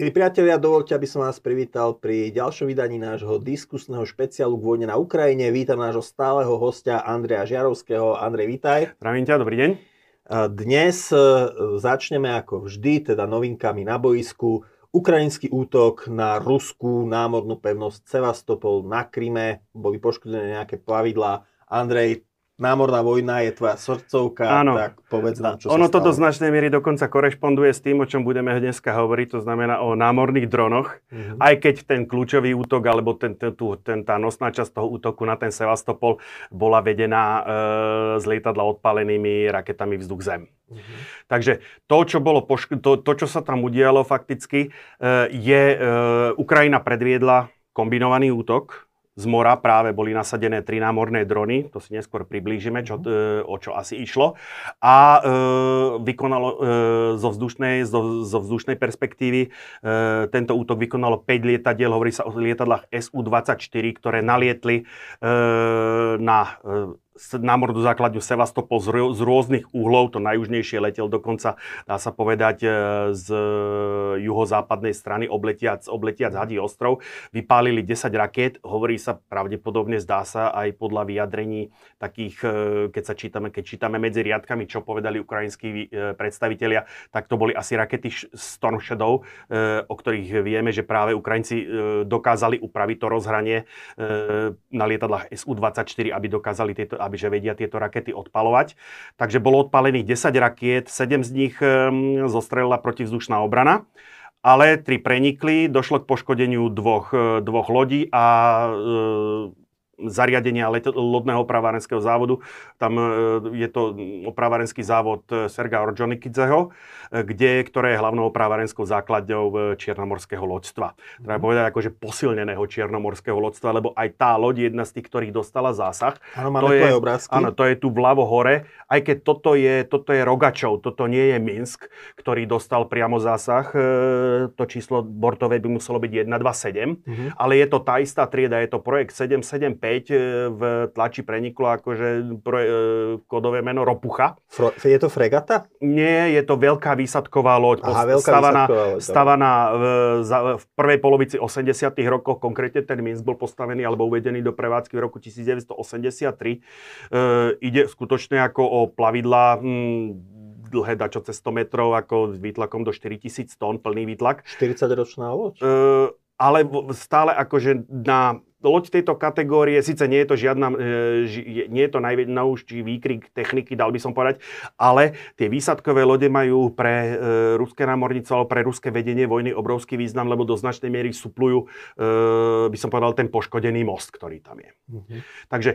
Milí priatelia, dovolte, aby som vás privítal pri ďalšom vydaní nášho diskusného špeciálu k vojne na Ukrajine. Vítam nášho stáleho hostia Andreja Žiarovského. Andrej, vítaj. Zdravím ťa, dobrý deň. Dnes e, začneme ako vždy, teda novinkami na boisku. Ukrajinský útok na ruskú námornú pevnosť Sevastopol na Kryme. Boli poškodené nejaké plavidlá. Andrej, námorná vojna je tvoja srdcovka, Áno. tak povedz nám, čo ono sa to do značnej miery dokonca korešponduje s tým, o čom budeme dneska hovoriť, to znamená o námorných dronoch. Mhm. Aj keď ten kľúčový útok, alebo ten, ten, tu- ten, tá nosná časť toho útoku na ten Sevastopol bola vedená e, z lietadla odpalenými raketami vzduch-zem. Mhm. Takže to, čo, bolo pošk- to, to, čo sa tam udialo fakticky, e, je, e, Ukrajina predviedla kombinovaný útok. Z mora práve boli nasadené tri námorné drony, to si neskôr priblížime, čo, e, o čo asi išlo. A e, vykonalo e, zo, vzdušnej, zo, zo vzdušnej perspektívy e, tento útok vykonalo 5 lietadiel, hovorí sa o lietadlách SU-24, ktoré nalietli e, na e, námornú základňu Sevastopol z, rô- z rôznych uhlov, to najjužnejšie letel dokonca, dá sa povedať, e, z juhozápadnej strany, obletiac, obletiac Hadí ostrov. Vypálili 10 rakiet, hovorí sa pravdepodobne, zdá sa aj podľa vyjadrení takých, e, keď sa čítame, keď čítame medzi riadkami, čo povedali ukrajinskí e, predstavitelia, tak to boli asi rakety Storm Shadow, o ktorých vieme, že práve Ukrajinci dokázali upraviť to rozhranie na lietadlách SU-24, aby dokázali tieto, aby že vedia tieto rakety odpalovať. Takže bolo odpalených 10 rakiet, 7 z nich zostrelila protivzdušná obrana. Ale tri prenikli, došlo k poškodeniu dvoch, e, dvoch lodí a e, zariadenia let- lodného opravárenského závodu. Tam e, je to opravárenský závod e, Serga Orjonikidzeho, e, kde, ktoré je hlavnou opravárenskou základňou Čiernomorského loďstva. Treba povedať akože posilneného Čiernomorského loďstva, lebo aj tá loď, jedna z tých, ktorých dostala zásah, Áno, máme to je- obrázky. Áno, to je tu vľavo hore, aj keď toto je, toto je Rogačov, toto nie je Minsk, ktorý dostal priamo zásah. To číslo bortové by muselo byť 127, Mhm. ale je to tá istá trieda, je to projekt 775, e, v tlači preniklo akože pro, e, kodové meno Ropucha. Fro- je to fregata? Nie, je to veľká výsadková loď, Aha, veľká stavaná, výsadková stavaná v, za, v prvej polovici 80 rokoch, konkrétne ten Minsk bol postavený alebo uvedený do prevádzky v roku 1983. E, ide skutočne ako o plavidla hm, dlhé dačo cez 100 metrov, ako s výtlakom do 4000 tón, plný výtlak. 40-ročná loď? E, ale stále akože na loď tejto kategórie, síce nie je to žiadna, e, nie je to najnovší výkrik techniky, dal by som povedať, ale tie výsadkové lode majú pre e, ruské námorníctvo alebo pre ruské vedenie vojny obrovský význam, lebo do značnej miery suplujú, e, by som povedal, ten poškodený most, ktorý tam je. Mhm. Takže,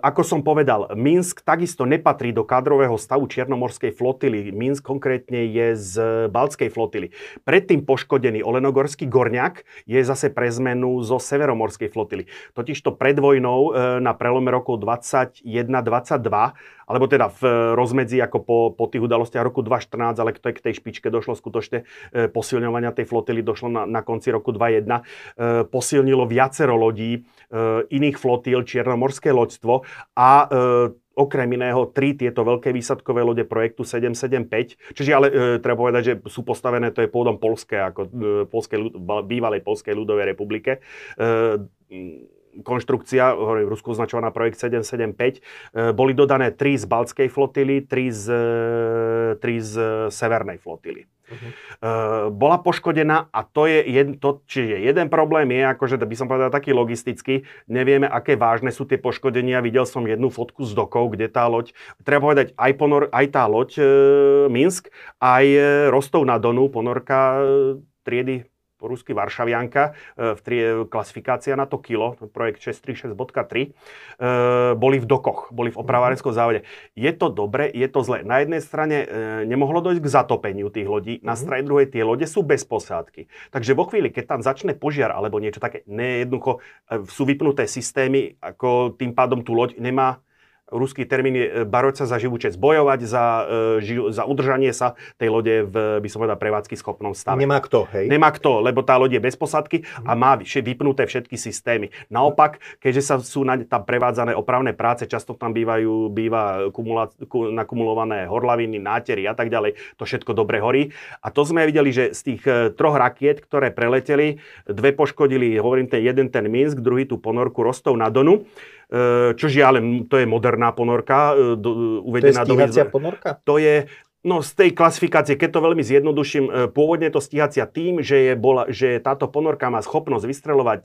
ako som povedal, Minsk takisto nepatrí do kádrového stavu Čiernomorskej flotily. Minsk konkrétne je z Baltskej flotily. Predtým poškodený Olenogorský Gorňak je zase pre zmenu zo Severomorskej flotily. Totižto pred vojnou e, na prelome rokov 21-22, alebo teda v e, rozmedzi ako po, po tých udalostiach roku 2014, ale tej, k tej špičke došlo skutočne e, posilňovania tej flotily, došlo na, na konci roku 2021, e, posilnilo viacero lodí iných flotíl, Čiernomorské loďstvo a okrem iného tri tieto veľké výsadkové lode projektu 775, čiže ale e, treba povedať, že sú postavené, to je pôvodom polské, ako e, polskej, bývalej Polskej ľudovej republike. E, konštrukcia, v Rusku označovaná projekt 775, e, boli dodané tri z Baltskej flotily, tri z, e, tri z e, Severnej flotily. E, bola poškodená a to je, jed, to, čiže jeden problém je, akože by som povedal taký logistický, nevieme, aké vážne sú tie poškodenia. Videl som jednu fotku z dokov, kde tá loď, treba povedať, aj, ponor, aj tá loď e, Minsk, aj Rostov na Donu, ponorka e, triedy po rusky Varšavianka, e, v tri, klasifikácia na to kilo, projekt 636.3, e, boli v dokoch, boli v opravárenskom závode. Je to dobre, je to zle. Na jednej strane e, nemohlo dojsť k zatopeniu tých lodí, na Mhm. strane druhej tie lode sú bez posádky. Takže vo chvíli, keď tam začne požiar alebo niečo také, nejednoducho sú vypnuté systémy, ako tým pádom tú loď nemá ruský termín je e, baroť sa za živú čest, bojovať za, e, za udržanie sa tej lode v, by som povedal, prevádzky schopnom stave. Nemá kto, hej? Nemá kto, lebo tá loď je bez posadky a má vypnuté všetky systémy. Naopak, keďže sa sú na, tam prevádzané opravné práce, často tam bývajú, býva kumula, nakumulované horlaviny, nátery a tak ďalej, to všetko dobre horí. A to sme videli, že z tých e, troch rakiet, ktoré preleteli, dve poškodili, hovorím ten jeden ten Minsk, druhý tú ponorku Rostov na Donu. E, čo žiaľ, to je moderná ponorka. E, do, uvedená to je do... ponorka? To je, No z tej klasifikácie, keď to veľmi zjednoduším, pôvodne to stíhacia tým, že, je bola, že táto ponorka má schopnosť vystreľovať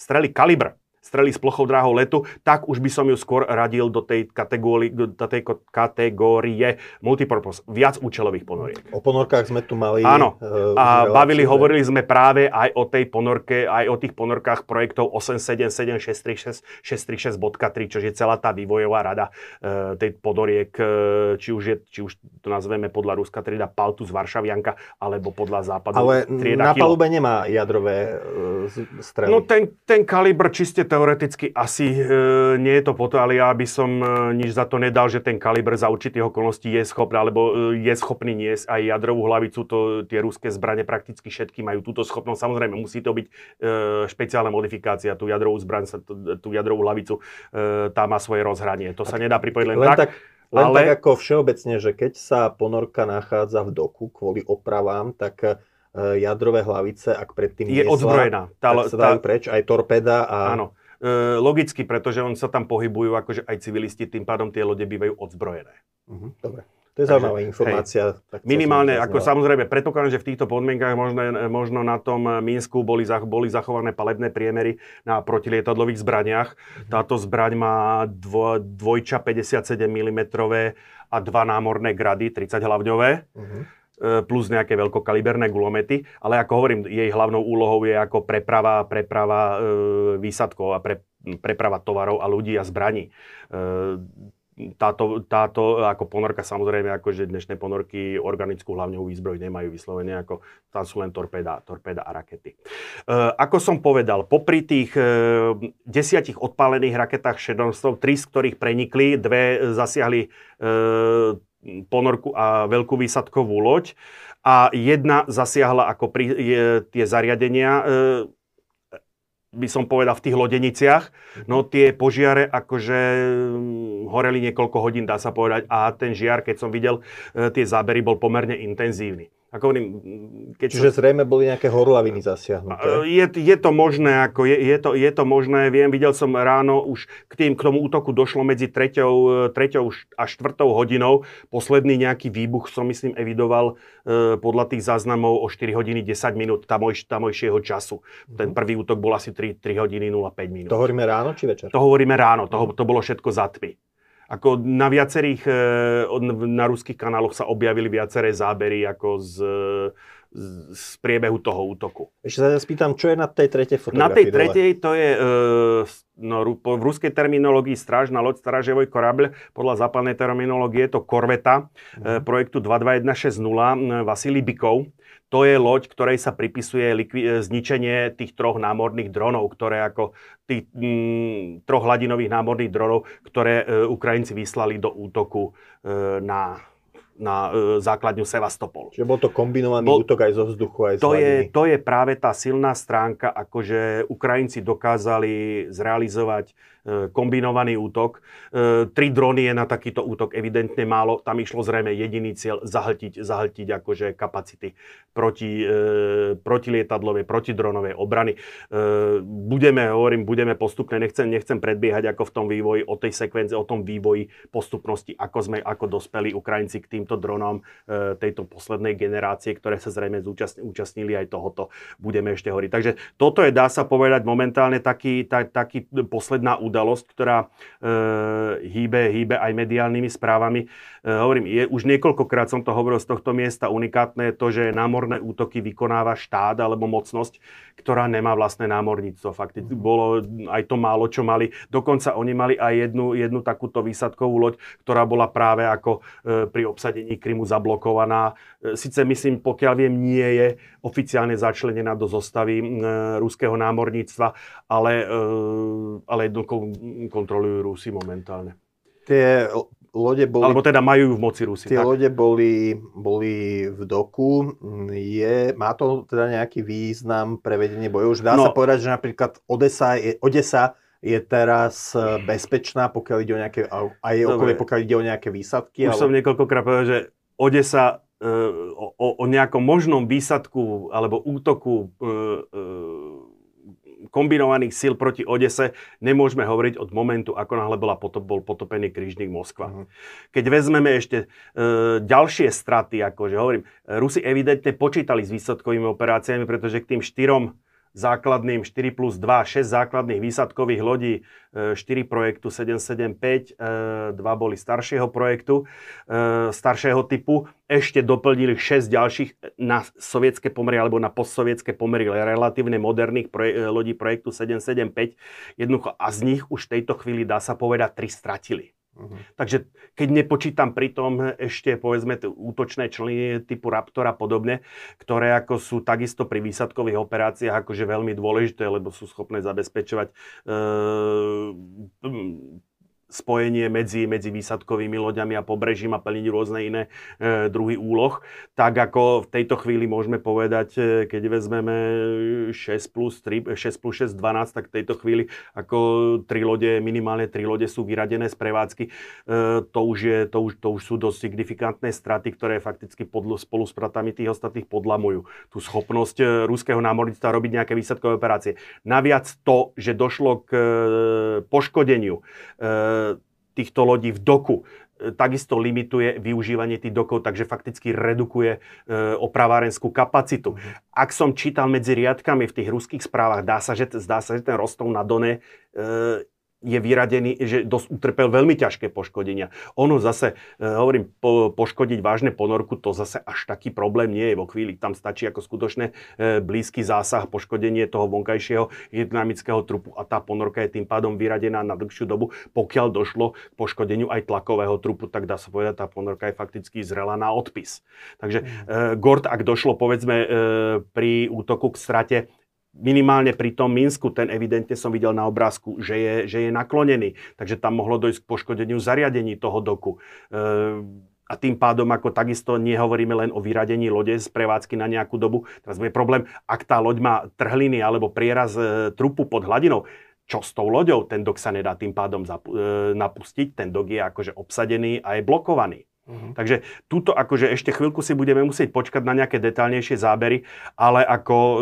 strely kalibr strely s plochou dráhou letu, tak už by som ju skôr radil do tej, kategórie, do tej kategórie multipurpose, viac účelových ponoriek. O ponorkách sme tu mali... Áno, uh, a bavili, hovorili sme práve aj o tej ponorke, aj o tých ponorkách projektov 877 636, 636.3, čo je celá tá vývojová rada uh, tej ponoriek, uh, či už, je, či už to nazveme podľa Ruska trieda Paltus Varšavianka, alebo podľa západu Ale trieda na palube nemá jadrové uh, strely. No ten, ten kalibr čiste teoreticky asi e, nie je to po to, ale ja by som e, nič za to nedal, že ten kaliber za určitých okolností je schopný, alebo e, je schopný niesť aj jadrovú hlavicu. To, tie ruské zbranie prakticky všetky majú túto schopnosť. Samozrejme, musí to byť e, špeciálna modifikácia. Tú jadrovú zbraň, tú jadrovú hlavicu, e, tá má svoje rozhranie. To sa nedá pripojiť len, len tak. tak len ale... tak ako všeobecne, že keď sa ponorka nachádza v doku kvôli opravám, tak e, jadrové hlavice, ak predtým je niesla, odzbrojená. Tá, tak sa dajú tá... preč, aj torpeda a... Áno. E, logicky, pretože oni sa tam pohybujú, akože aj civilisti, tým pádom tie lode bývajú odzbrojené. Uh-huh, dobre. To je zaujímavá informácia. Tak minimálne, ako samozrejme, predpokladám, že v týchto podmienkach možno, možno na tom Minsku boli, boli zachované palebné priemery na protilietadlových zbraniach. Uh-huh. Táto zbraň má dvo, dvojča 57 mm a dva námorné grady, 30 hlavňové. Uh-huh E, plus nejaké veľkokaliberné gulomety, ale ako hovorím, jej hlavnou úlohou je ako preprava, preprava e, výsadkov a pre, preprava tovarov a ľudí a zbraní. E, táto, táto ako ponorka, samozrejme, akože dnešné ponorky organickú hlavňovú výzbroj nemajú vyslovene, ako tam sú len torpéda, torpéda a rakety. E, ako som povedal, popri tých e, desiatich odpálených raketách Shadowstone, tri z ktorých prenikli, dve zasiahli e, ponorku a veľkú výsadkovú loď a jedna zasiahla ako pri, je, tie zariadenia, e, by som povedal, v tých lodeniciach. No tie požiare akože mm, horeli niekoľko hodín, dá sa povedať, a ten žiar, keď som videl e, tie zábery, bol pomerne intenzívny. Ako hovorím, keď Čiže sa... zrejme boli nejaké horlaviny zasiahnuté. Je, je to možné, ako je, je, to, je to možné, viem, videl som ráno už k, tým, k tomu útoku došlo medzi 3. 3. a 4. hodinou. Posledný nejaký výbuch som myslím evidoval e, podľa tých záznamov o 4 hodiny 10 minút tamoj, tamojšieho času. Ten prvý útok bol asi 3, 3 hodiny 05 minút. To hovoríme ráno či večer? To hovoríme ráno, to, to bolo všetko za tmy. Ako na viacerých, e, na ruských kanáloch sa objavili viaceré zábery ako z, z priebehu toho útoku. Ešte sa spýtam, čo je na tej tretej fotografii? Na tej tretej to je e, no, v ruskej terminológii strážna loď Staraževoj korabeľ, podľa západnej terminológie je to korveta uh-huh. projektu 22160 Vasily Bikov. To je loď, ktorej sa pripisuje likvi- zničenie tých troch námorných dronov, ktoré ako tých mm, troch hladinových námorných dronov, ktoré e, Ukrajinci vyslali do útoku e, na na e, základňu Sevastopol. Čiže bol to kombinovaný bol, útok aj zo vzduchu, aj z to je, to je práve tá silná stránka, akože Ukrajinci dokázali zrealizovať E, kombinovaný útok. E, tri drony je na takýto útok evidentne málo. Tam išlo zrejme jediný cieľ zahltiť, zahltiť akože kapacity proti, e, protilietadlovej, protidronovej obrany. Budeme, hovorím, budeme postupne, nechcem, nechcem predbiehať ako v tom vývoji, o tej sekvencii, o tom vývoji postupnosti, ako sme, ako dospeli Ukrajinci k týmto dronom tejto poslednej generácie, ktoré sa zrejme zúčastnili aj tohoto. Budeme ešte hovoriť. Takže toto je, dá sa povedať, momentálne taký, tak, taký posledná udalosť, ktorá e, hýbe, hýbe aj mediálnymi správami. E, hovorím, je, už niekoľkokrát som to hovoril z tohto miesta, unikátne to, že námorné útoky vykonáva štát alebo mocnosť, ktorá nemá vlastné námorníctvo. Fakticky bolo aj to málo, čo mali. Dokonca oni mali aj jednu, jednu takúto výsadkovú loď, ktorá bola práve ako e, pri obsadení Krymu zablokovaná. E, Sice myslím, pokiaľ viem, nie je oficiálne začlenená do zostavy e, ruského námorníctva, ale, e, ale jednoducho kontrolujú Rusi momentálne. Tie lode boli... Alebo teda majú v moci Rusy. Tie tak. lode boli, boli v doku. Je, má to teda nejaký význam pre vedenie bojov? Už dá No. sa povedať, že napríklad Odesa je, Odesa je teraz e, bezpečná, pokiaľ ide o nejaké, a Dobre. okolie, pokiaľ ide o nejaké výsadky? Už som niekoľkokrát povedal, že Odesa e, o, o, o nejakom možnom výsadku alebo útoku e, e, kombinovaných síl proti Odese nemôžeme hovoriť od momentu, ako náhle bola potop, bol potopený krížnik Moskva. Mhm. Keď vezmeme ešte e, ďalšie straty, akože hovorím, Rusi evidentne počítali s výsadkovými operáciami, pretože k tým štyrom základným 4 plus 2, 6 základných výsadkových lodí, e, 4 projektu 775, e, 2 boli staršieho projektu, e, staršieho typu, ešte doplnili 6 ďalších na sovietské pomery alebo na postsovietské pomery relatívne moderných e, lodí projektu 775. Jednoducho a z nich už v tejto chvíli dá sa povedať 3 stratili. Mhm. Takže keď nepočítam pritom ešte povedzme t- útočné členy typu Raptor a podobne, ktoré ako sú takisto pri výsadkových operáciách akože veľmi dôležité, lebo sú schopné zabezpečovať e, spojenie medzi, medzi výsadkovými loďami a pobrežím a plniť rôzne iné e, druhy úloh, tak ako v tejto chvíli môžeme povedať, e, keď vezmeme 6 plus 3, 6 plus 6, 12, tak v tejto chvíli ako tri lode, minimálne tri lode sú vyradené z prevádzky. E, to, už je, to, už, to už sú dosť signifikantné straty, ktoré fakticky podľu, spolu s pratami tých ostatných podlamujú tú schopnosť e, ruského námorníctva robiť nejaké výsadkové operácie. Naviac to, že došlo k e, poškodeniu e, týchto lodí v doku, e, takisto limituje využívanie tých dokov, takže fakticky redukuje e, opravárenskú kapacitu. Ak som čítal medzi riadkami v tých ruských správach, dá sa, že, zdá sa, že ten Rostov na Done e, je vyradený, že dosť utrpel veľmi ťažké poškodenia. Ono zase, e, hovorím, po, poškodiť vážne ponorku, to zase až taký problém nie je vo chvíli. Tam stačí ako skutočne e, blízky zásah, poškodenie toho vonkajšieho dynamického trupu a tá ponorka je tým pádom vyradená na dlhšiu dobu. Pokiaľ došlo k poškodeniu aj tlakového trupu, tak dá sa povedať, tá ponorka je fakticky zrela na odpis. Takže e, Gord, ak došlo povedzme e, pri útoku k strate minimálne pri tom Minsku, ten evidentne som videl na obrázku, že je, že je naklonený. Takže tam mohlo dojsť k poškodeniu zariadení toho doku. E, a tým pádom ako takisto nehovoríme len o vyradení lode z prevádzky na nejakú dobu. Teraz bude problém, ak tá loď má trhliny alebo prieraz e, trupu pod hladinou, čo s tou loďou? Ten dok sa nedá tým pádom zapu- e, napustiť, ten dok je akože obsadený a je blokovaný. Mhm. Takže túto akože ešte chvíľku si budeme musieť počkať na nejaké detálnejšie zábery, ale ako e,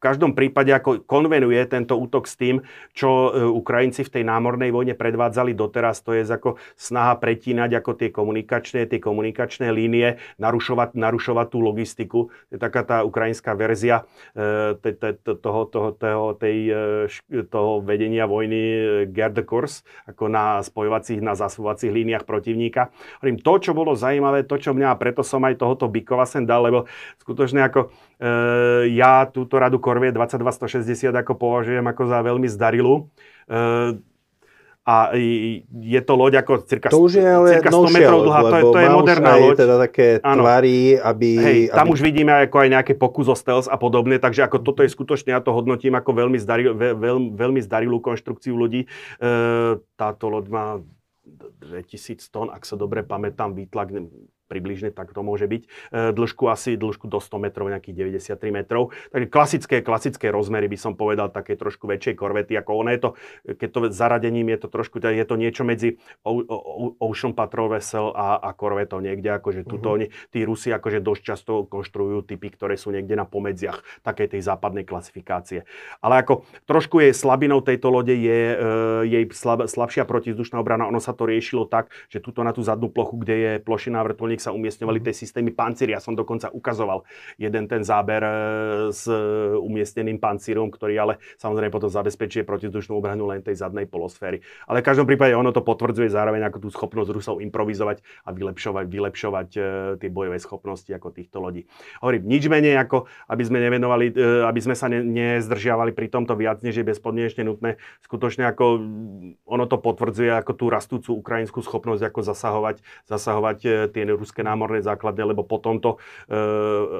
v každom prípade ako konvenuje tento útok s tým, čo e, Ukrajinci v tej námornej vojne predvádzali doteraz, to je ako snaha pretínať ako tie komunikačné, tie komunikačné línie, narušovať, narušovať tú logistiku. Je taká tá ukrajinská verzia e, toho, toho, toho, tej, e, toho vedenia vojny e, Gerd Kurs, ako na spojovacích, na zasúvacích líniách protivníka. To, čo bolo zaujímavé, to, čo mňa, a preto som aj tohoto Bykova sem dal, lebo skutočne ako ja túto radu Korvie 22160 ako považujem ako za veľmi zdarilú. E, a je to loď ako cirka, To už je ale cirka 100 novšia metrov dlhá, to je, to je moderná loď. teda také Áno. tvary, aby... Hej, tam aby... už vidíme ako aj nejaké pokus o stealth a podobne, takže ako toto je skutočne, ja to hodnotím ako veľmi, zdaril, ve, veľ, veľmi zdarilú konštrukciu ľudí. E, táto loď má 2000 tón, ak sa dobre pamätám, výtlak približne tak to môže byť. E, dĺžku asi dĺžku do 100 metrov, nejakých 93 metrov. Takže klasické, klasické rozmery by som povedal, také trošku väčšej korvety, ako ono je to, keď to zaradením je to trošku, je to niečo medzi Ocean Patrol Vessel a, a korvetou niekde, akože tuto oni, tí Rusi akože dosť často konštruujú typy, ktoré sú niekde na pomedziach takej tej západnej klasifikácie. Ale ako trošku je slabinou tejto lode je e, jej slab, slabšia protizdušná obrana. Ono sa to riešilo tak, že tuto na tú zadnú plochu, kde je plošina vrtulník, sa umiestňovali tie systémy pancíry. Ja som dokonca ukazoval jeden ten záber e, s umiestneným pancírom, ktorý ale samozrejme potom zabezpečuje protizdušnú obranu len tej zadnej polosféry. Ale v každom prípade ono to potvrdzuje zároveň ako tú schopnosť Rusov improvizovať a vylepšovať, vylepšovať e, tie bojové schopnosti ako týchto lodí. Hovorím, nič menej ako, aby sme nevenovali, e, aby sme sa ne, nezdržiavali pri tomto viac, než je bezpodmienečne nutné. Skutočne ako ono to potvrdzuje ako tú rastúcu ukrajinskú schopnosť ako zasahovať, zasahovať e, tie ruské ruské námorné základne, lebo po tomto, e,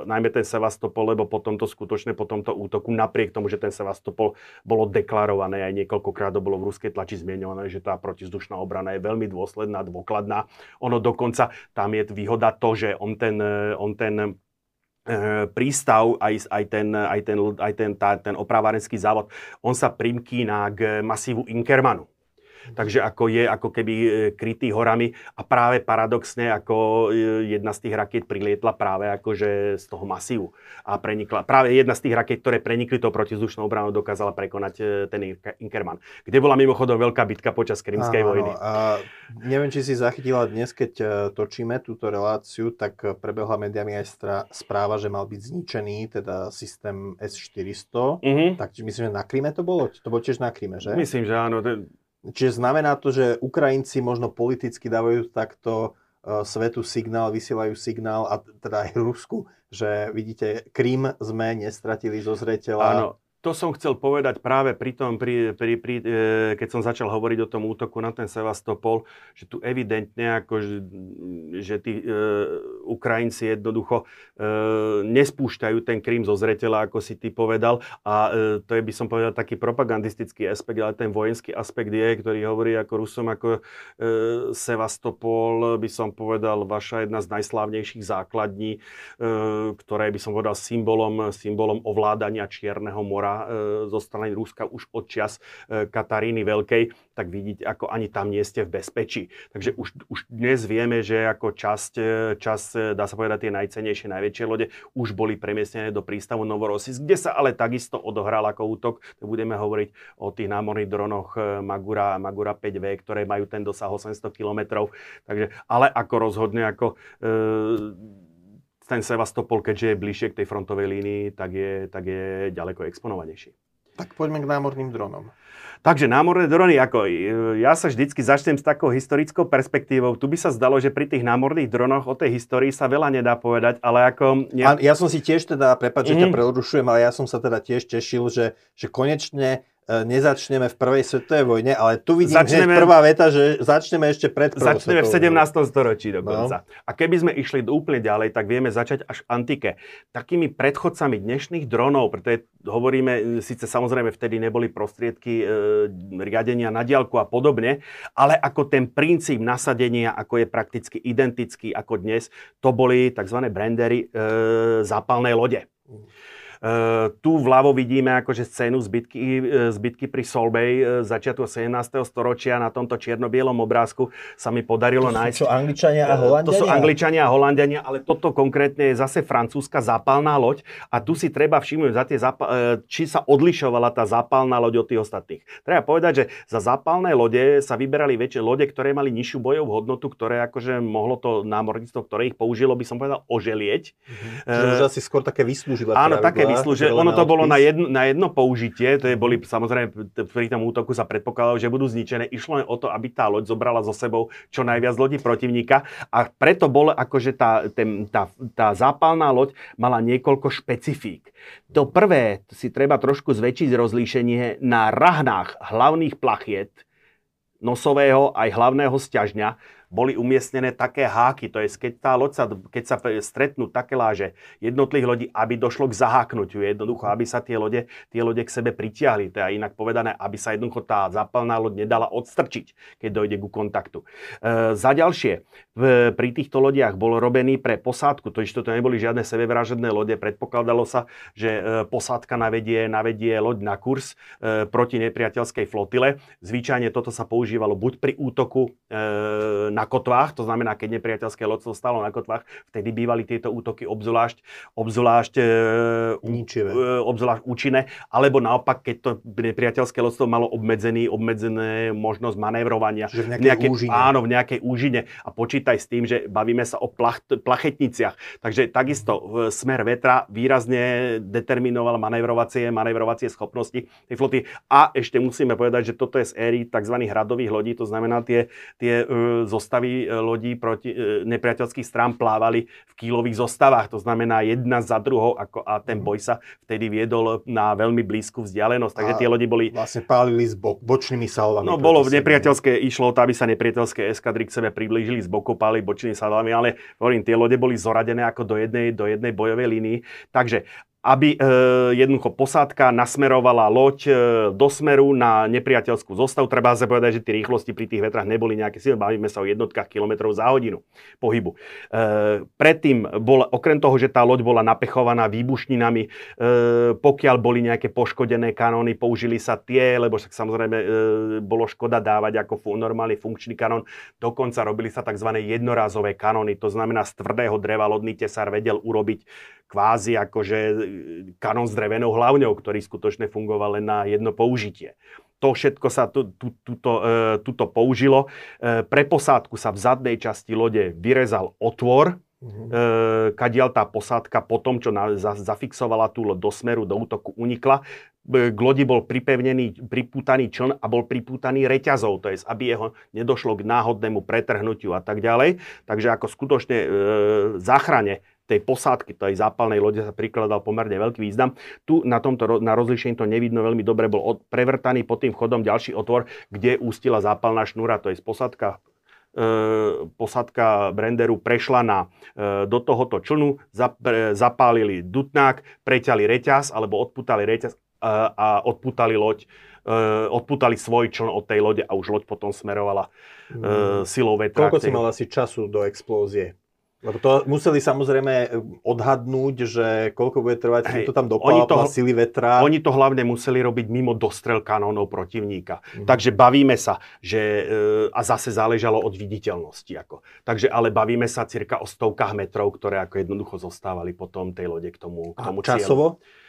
najmä ten Sevastopol, lebo po tomto skutočne, po tomto útoku, napriek tomu, že ten Sevastopol bolo deklarované, aj niekoľkokrát to bolo v ruskej tlači zmienované, že tá protizdušná obrana je veľmi dôsledná, dôkladná. Ono dokonca, tam je výhoda to, že on ten, on ten E, prístav, aj, aj, ten, aj, ten, aj ten, tá, ten opravárenský závod, on sa primkína k masívu Inkermanu. Takže ako je ako keby e, krytý horami a práve paradoxne ako e, jedna z tých rakiet prilietla práve akože z toho masívu a prenikla. Práve jedna z tých rakiet, ktoré prenikli to protizdušnou obranou, dokázala prekonať e, ten Inkerman. Kde bola mimochodom veľká bitka počas Krymskej vojny. A neviem, či si zachytila dnes, keď točíme túto reláciu, tak prebehla mediami aj správa, že mal byť zničený teda systém S-400. Uh-huh. Tak myslím, že na Kryme to bolo? To bolo tiež na Kryme, že? Myslím, že áno. Čiže znamená to, že Ukrajinci možno politicky dávajú takto uh, svetu signál, vysielajú signál a teda aj Rusku, že vidíte, Krym sme nestratili zo zreteľa. Áno, to som chcel povedať práve pri tom, pri, pri, pri, e, keď som začal hovoriť o tom útoku na ten Sevastopol, že tu evidentne ako, že, že tí e, Ukrajinci jednoducho e, nespúšťajú ten Krym zo zreteľa, ako si ty povedal. A e, to je, by som povedal, taký propagandistický aspekt, ale ten vojenský aspekt je, ktorý hovorí ako Rusom, ako e, Sevastopol, by som povedal, vaša jedna z najslávnejších základní, e, ktoré by som povedal symbolom, symbolom ovládania Čierneho mora E, zo strany Ruska už od čas e, Kataríny Veľkej, tak vidíte, ako ani tam nie ste v bezpečí. Takže už, už dnes vieme, že ako časť, e, časť, dá sa povedať, tie najcenejšie, najväčšie lode už boli premiestnené do prístavu Novorosis, kde sa ale takisto odohral ako útok. Budeme hovoriť o tých námorných dronoch Magura, Magura 5V, ktoré majú ten dosah 800 km. Takže, ale ako rozhodne, ako e, ten Sevastopol, keďže je bližšie k tej frontovej línii, tak je, tak je ďaleko exponovanejší. Tak poďme k námorným dronom. Takže námorné drony, ako ja sa vždycky začnem s takou historickou perspektívou. Tu by sa zdalo, že pri tých námorných dronoch o tej histórii sa veľa nedá povedať, ale ako... Ne... Ja som si tiež teda, prepáč, mm-hmm. že ťa mhm. prerušujem, ale ja som sa teda tiež tešil, že, že konečne E, nezačneme v prvej svetovej vojne, ale tu vidím začneme, prvá veta, že začneme ešte pred prvou Začneme v 17. storočí dokonca. No. A keby sme išli úplne ďalej, tak vieme začať až v antike. Takými predchodcami dnešných dronov, pretože hovoríme, síce samozrejme vtedy neboli prostriedky e, riadenia na diálku a podobne, ale ako ten princíp nasadenia, ako je prakticky identický ako dnes, to boli tzv. brandery e, zápalné lode. Uh, tu vľavo vidíme akože scénu zbytky, uh, zbytky pri Solbej uh, začiatku 17. storočia na tomto čierno-bielom obrázku sa mi podarilo to nájsť. Sú Angličania a Holandiania? To sú Angličania a Holandiania, ale toto konkrétne je zase francúzska zápalná loď a tu si treba všimnúť, za tie zapa- či sa odlišovala tá zápalná loď od tých ostatných. Treba povedať, že za zápalné lode sa vyberali väčšie lode, ktoré mali nižšiu bojovú hodnotu, ktoré akože mohlo to námorníctvo, ktoré ich použilo, by som povedal, oželieť. Mhm. Čiže už asi skôr také vyslúžila. Áno, také vyslúžil. Ono to bolo na jedno, na jedno použitie, to je boli, samozrejme, pri tom útoku sa predpokladalo, že budú zničené. Išlo len o to, aby tá loď zobrala so sebou čo najviac lodí protivníka a preto bolo akože tá, ten, tá, tá zápalná loď mala niekoľko špecifík. To prvé si treba trošku zväčšiť rozlíšenie na rahnách hlavných plachiet, nosového aj hlavného sťažňa boli umiestnené také háky, to je, keď, tá loď sa, keď sa stretnú také láže jednotlých lodí, aby došlo k zaháknutiu, jednoducho, aby sa tie lode, tie lode k sebe pritiahli, je inak povedané, aby sa jednoducho tá zápalná loď nedala odstrčiť, keď dojde ku kontaktu. E, za ďalšie, v, pri týchto lodiach bol robený pre posádku, to to neboli žiadne sebevražedné lode, predpokladalo sa, že e, posádka navedie, navedie loď na kurz e, proti nepriateľskej flotile. Zvyčajne toto sa používalo buď pri útoku e, na kotvách, to znamená, keď nepriateľské lodstvo stalo na kotvách, vtedy bývali tieto útoky obzvlášť, obzvlášť, e, Ničivé. E, obzvlášť účinné, alebo naopak, keď to nepriateľské lodstvo malo obmedzený, obmedzené možnosť manévrovania. Čiže v nejakej, nejakej úžine. Áno, v nejakej úžine. A počítaj s tým, že bavíme sa o plach, plachetniciach. Takže takisto smer vetra výrazne determinoval manévrovacie, manévrovacie schopnosti tej floty. A ešte musíme povedať, že toto je z éry tzv. hradových lodí, to znamená tie, tie uh, zostavy e, lodí proti, e, nepriateľských strán plávali v kýlových zostavách. To znamená jedna za druhou ako, a ten mhm. boj sa vtedy viedol na veľmi blízku vzdialenosť. Takže tie lodi boli... Vlastne pálili s bok, bočnými salvami. No bolo nepriateľské, išlo to, aby sa nepriateľské eskadry k sebe priblížili z boku, pálili bočnými salvami, ale hovorím, tie lode boli zoradené ako do jednej, do jednej bojovej línii. Takže aby e, jednoducho posádka nasmerovala loď e, do smeru na nepriateľskú zostavu. Treba sa povedať, že tie rýchlosti pri tých vetrách neboli nejaké silné, bavíme sa o jednotkách kilometrov za hodinu pohybu. E, predtým, bol, okrem toho, že tá loď bola napechovaná výbušninami, e, pokiaľ boli nejaké poškodené kanóny, použili sa tie, lebo však samozrejme e, bolo škoda dávať ako fu, normálny funkčný kanón. Dokonca robili sa tzv. jednorázové kanóny, to znamená z tvrdého dreva lodný tesár vedel urobiť kvázi akože kanón s drevenou hlavňou, ktorý skutočne fungoval len na jedno použitie. To všetko sa tu, tu, tuto, e, tuto použilo. E, pre posádku sa v zadnej časti lode vyrezal otvor, e, kadiaľ tá posádka po tom, čo na, za, zafixovala tú loď do smeru, do útoku, unikla. E, k lodi bol pripevnený, pripútaný čln a bol pripútaný reťazov, to je, aby jeho nedošlo k náhodnému pretrhnutiu a tak ďalej. Takže ako skutočne e, záchrane tej posádky, tej zápalnej lode sa prikladal pomerne veľký význam. Tu na tomto na rozlišení to nevidno veľmi dobre, bol od, prevrtaný pod tým vchodom ďalší otvor, kde ústila zápalná šnúra, to je posádka e, posádka Brenderu prešla na, e, do tohoto člnu, zap, e, zapálili dutnák, preťali reťaz alebo odputali reťaz a, a odputali loď, e, odputali svoj čln od tej lode a už loď potom smerovala e, silou vetra. Koľko si mal asi času do explózie? Lebo to museli samozrejme e, odhadnúť, že koľko bude trvať, keď to tam dopadlo, sily vetra. Oni to hlavne museli robiť mimo dostrel kanónov protivníka. Mm. Takže bavíme sa, že, e, a zase záležalo od viditeľnosti. Ako. Takže ale bavíme sa cirka o stovkách metrov, ktoré ako jednoducho zostávali potom tej lode k tomu, k tomu a časovo? Cieľu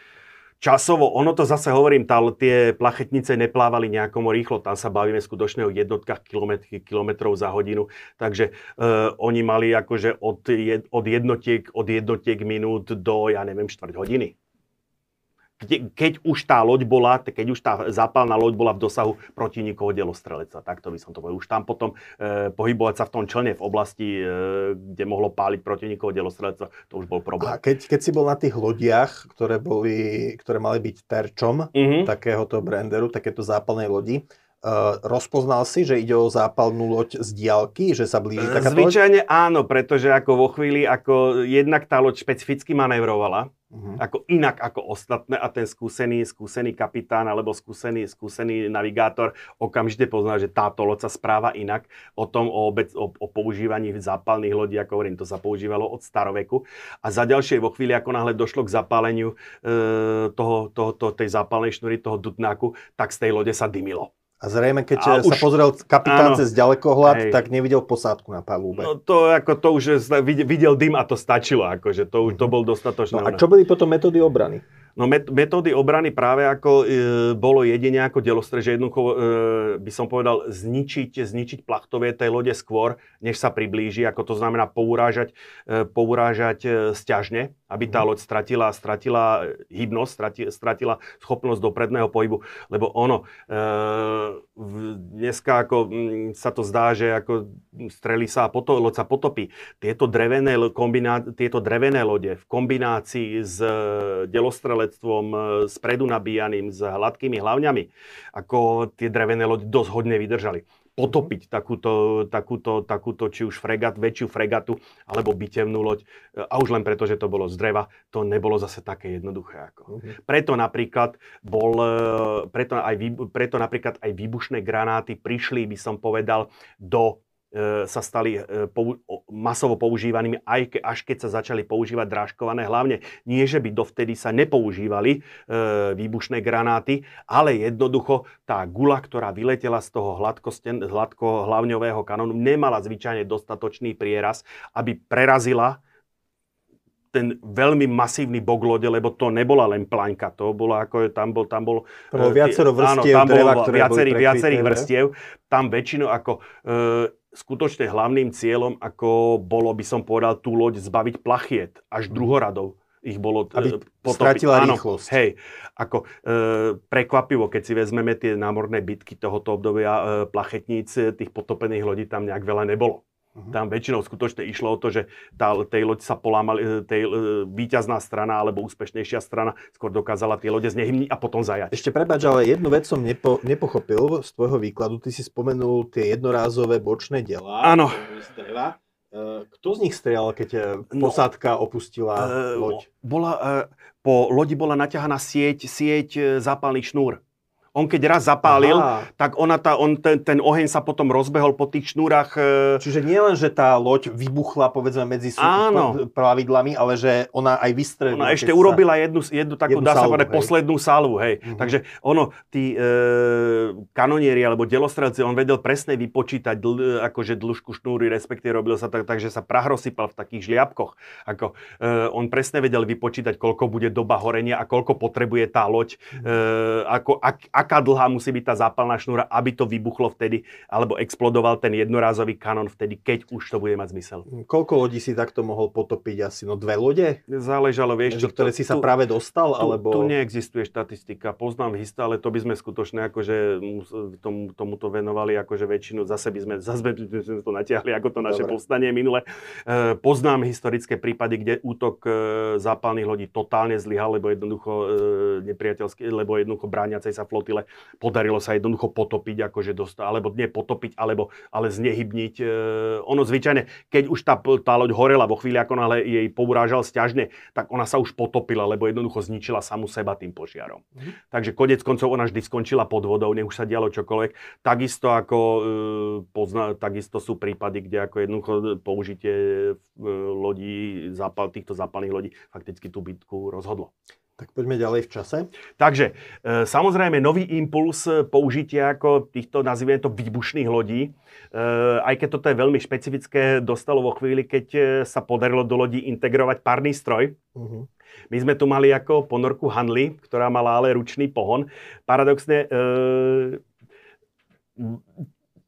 časovo, ono to zase hovorím, tá, tie plachetnice neplávali nejakomu rýchlo, tam sa bavíme skutočne o jednotkách kilometr, kilometrov za hodinu, takže e, oni mali akože od, jed, od, jednotiek, od jednotiek minút do, ja neviem, štvrť hodiny keď už tá loď bola, keď už tá zápalná loď bola v dosahu protivníkovho delostreleca, tak to by som to povedal. Už tam potom e, pohybovať sa v tom člne v oblasti, e, kde mohlo páliť protivníkovho delostreleca, to už bol problém. A keď, keď si bol na tých lodiach, ktoré, boli, ktoré mali byť terčom mm-hmm. takéhoto branderu, takéto zápalnej lodi, rozpoznal si, že ide o zápalnú loď z diálky, že sa blíži taká Zvyčajne loď? áno, pretože ako vo chvíli, ako jednak tá loď špecificky manévrovala, uh-huh. ako inak ako ostatné a ten skúsený, skúsený kapitán alebo skúsený, skúsený navigátor okamžite pozná, že táto loď sa správa inak. O tom, o, obec, o, o používaní zápalných lodí, ako hovorím, to sa používalo od staroveku. A za ďalšie, vo chvíli, ako náhle došlo k zapáleniu e, toho, toho, toho, tej zápalnej šnúry, toho dutnáku, tak z tej lode sa dymilo. A zrejme, keď a sa už, pozrel kapitán cez ďalekohľad, hej. tak nevidel posádku na palúbe. No to, ako, to už videl dym a to stačilo, akože to už to bol dostatočné. No a čo boli potom metódy obrany? No met, metódy obrany práve ako e, bolo jedine ako delostre, že jednoducho e, by som povedal zničiť, zničiť plachtovie tej lode skôr, než sa priblíži, ako to znamená pourážať, e, pourážať e, stiažne, aby tá mhm. loď stratila, stratila hybnosť, stratila, stratila schopnosť dopredného pohybu, lebo ono, e, dneska ako m, sa to zdá, že ako strelí sa a poto, loď sa potopí. Tieto drevené, kombiná, tieto drevené lode v kombinácii s e, strielectvom, e, spredu nabíjaným, s hladkými hlavňami, ako tie drevené lode dosť hodne vydržali. Potopiť takúto, takúto, takúto, či už fregat, väčšiu fregatu, alebo bitevnú loď, e, a už len preto, že to bolo z dreva, to nebolo zase také jednoduché. Ako. Uh-huh. Preto napríklad bol, e, preto, aj, preto napríklad aj výbušné granáty prišli, by som povedal, do sa stali e, masovo používanými, aj ke, až keď sa začali používať drážkované. Hlavne nie, že by dovtedy sa nepoužívali e, výbušné granáty, ale jednoducho tá gula, ktorá vyletela z toho hladkosten, hladko hlavňového kanónu, nemala zvyčajne dostatočný prieraz, aby prerazila ten veľmi masívny bok lode, lebo to nebola len plaňka, to bolo ako, tam bol, tam bol... Bolo viacero vrstiev áno, tam dreva, ktoré viacerý, boli viacerých vrstiev, tam väčšinou ako e, skutočne hlavným cieľom, ako bolo, by som povedal, tú loď zbaviť plachiet, až mhm. druhoradov ich bolo Aby potopiť. stratila Áno, rýchlosť. Hej, ako e, prekvapivo, keď si vezmeme tie námorné bitky tohoto obdobia e, plachetníc, tých potopených lodí tam nejak veľa nebolo. Uh-huh. Tam väčšinou skutočne išlo o to, že tá, tej loď sa polámali, tej e, víťazná strana alebo úspešnejšia strana skôr dokázala tie lode znehymniť a potom zajať. Ešte prepáč, ale jednu vec som nepo, nepochopil z tvojho výkladu. Ty si spomenul tie jednorázové bočné diela. Áno. E, kto z nich strieľal, keď no, posádka opustila uh, loď? Bola, po lodi bola naťahaná sieť, sieť zápalných šnúr. On keď raz zapálil, Aha. tak ona tá, on, ten, ten oheň sa potom rozbehol po tých šnúrach. E... Čiže nie len, že tá loď vybuchla povedzme medzi Áno. plavidlami, ale že ona aj vystrelila. Ona ešte sa... urobila jednu, jednu takú, jednu dá sa povedať, poslednú salvu. Hej. Mm-hmm. Takže ono, tí e, kanonieri alebo delostrelci, on vedel presne vypočítať dl, akože dĺžku šnúry, respektíve robil sa tak, takže sa prah rozsypal v takých žliapkoch. Ako, e, on presne vedel vypočítať, koľko bude doba horenia a koľko potrebuje tá loď, e, ako, ak, aká dlhá musí byť tá zápalná šnúra, aby to vybuchlo vtedy, alebo explodoval ten jednorázový kanon vtedy, keď už to bude mať zmysel. Koľko lodí si takto mohol potopiť? Asi no dve lode? Záležalo, vieš čo. Ktoré si sa tu, práve dostal? Tu, alebo... tu neexistuje štatistika, poznám hista, ale to by sme skutočne akože tomu, tomuto venovali akože väčšinu, zase by sme, zase by sme to natiahli ako to naše Dobre. povstanie minule. E, poznám historické prípady, kde útok e, zápalných lodí totálne zlyhal, lebo jednoducho e, nepriateľský, lebo jednoducho bráňacej sa floty flotile podarilo sa jednoducho potopiť, akože dostať, alebo nie potopiť, alebo ale znehybniť. E, ono zvyčajne, keď už tá, tá loď horela vo chvíli, ako náhle jej pourážal stiažne, tak ona sa už potopila, lebo jednoducho zničila samu seba tým požiarom. Mm. Takže konec koncov ona vždy skončila pod vodou, nech už sa dialo čokoľvek. Takisto ako e, pozna, takisto sú prípady, kde ako jednoducho použitie e, lodí, zápal, týchto zápalných lodí fakticky tú bitku rozhodlo. Tak poďme ďalej v čase. Takže, e, samozrejme, nový impuls použitia ako týchto, nazývame to výbušných lodí, e, aj keď toto je veľmi špecifické, dostalo vo chvíli, keď e, sa podarilo do lodí integrovať párny stroj. Uh-huh. My sme tu mali ako ponorku Hanley, ktorá mala ale ručný pohon. Paradoxne,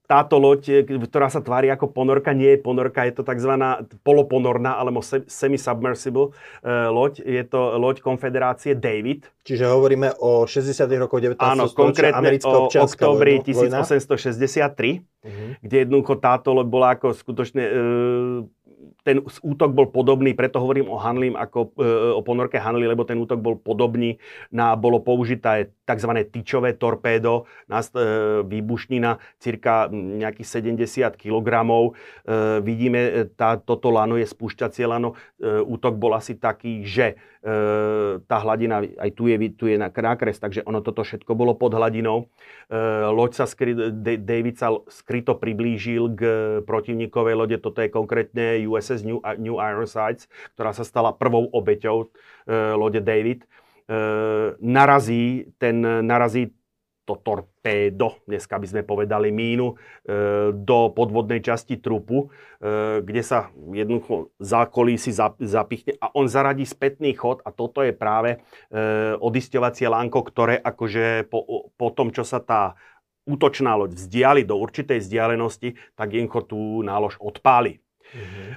táto loď, ktorá sa tvári ako ponorka, nie je ponorka, je to tzv. poloponorná alebo semi-submersible e, loď. Je to loď konfederácie David. Čiže hovoríme o 60. rokoch 19. Áno, konkrétne o oktobri 1863, uh-huh. kde jednoducho táto loď bola ako skutočne e, ten útok bol podobný, preto hovorím o Hanlim ako e, o ponorke Hanli, lebo ten útok bol podobný na, bolo použité tzv. tyčové torpédo, na, e, výbušnina cirka nejakých 70 kg. E, vidíme, e, tá, toto lano je spúšťacie lano. E, útok bol asi taký, že e, tá hladina, aj tu je, tu je nákres, takže ono toto všetko bolo pod hladinou. E, loď sa skry, David sa skryto priblížil k protivníkovej lode, toto je konkrétne USS New, New Ironsides, ktorá sa stala prvou obeťou e, lode David. E, narazí, ten narazí to torpédo, dneska by sme povedali mínu, e, do podvodnej časti trupu, e, kde sa jednoducho zákolí si zapichne a on zaradí spätný chod a toto je práve e, odisťovacie lánko, ktoré akože po, po tom, čo sa tá útočná loď vzdiali do určitej vzdialenosti, tak jednoducho tú nálož odpáli.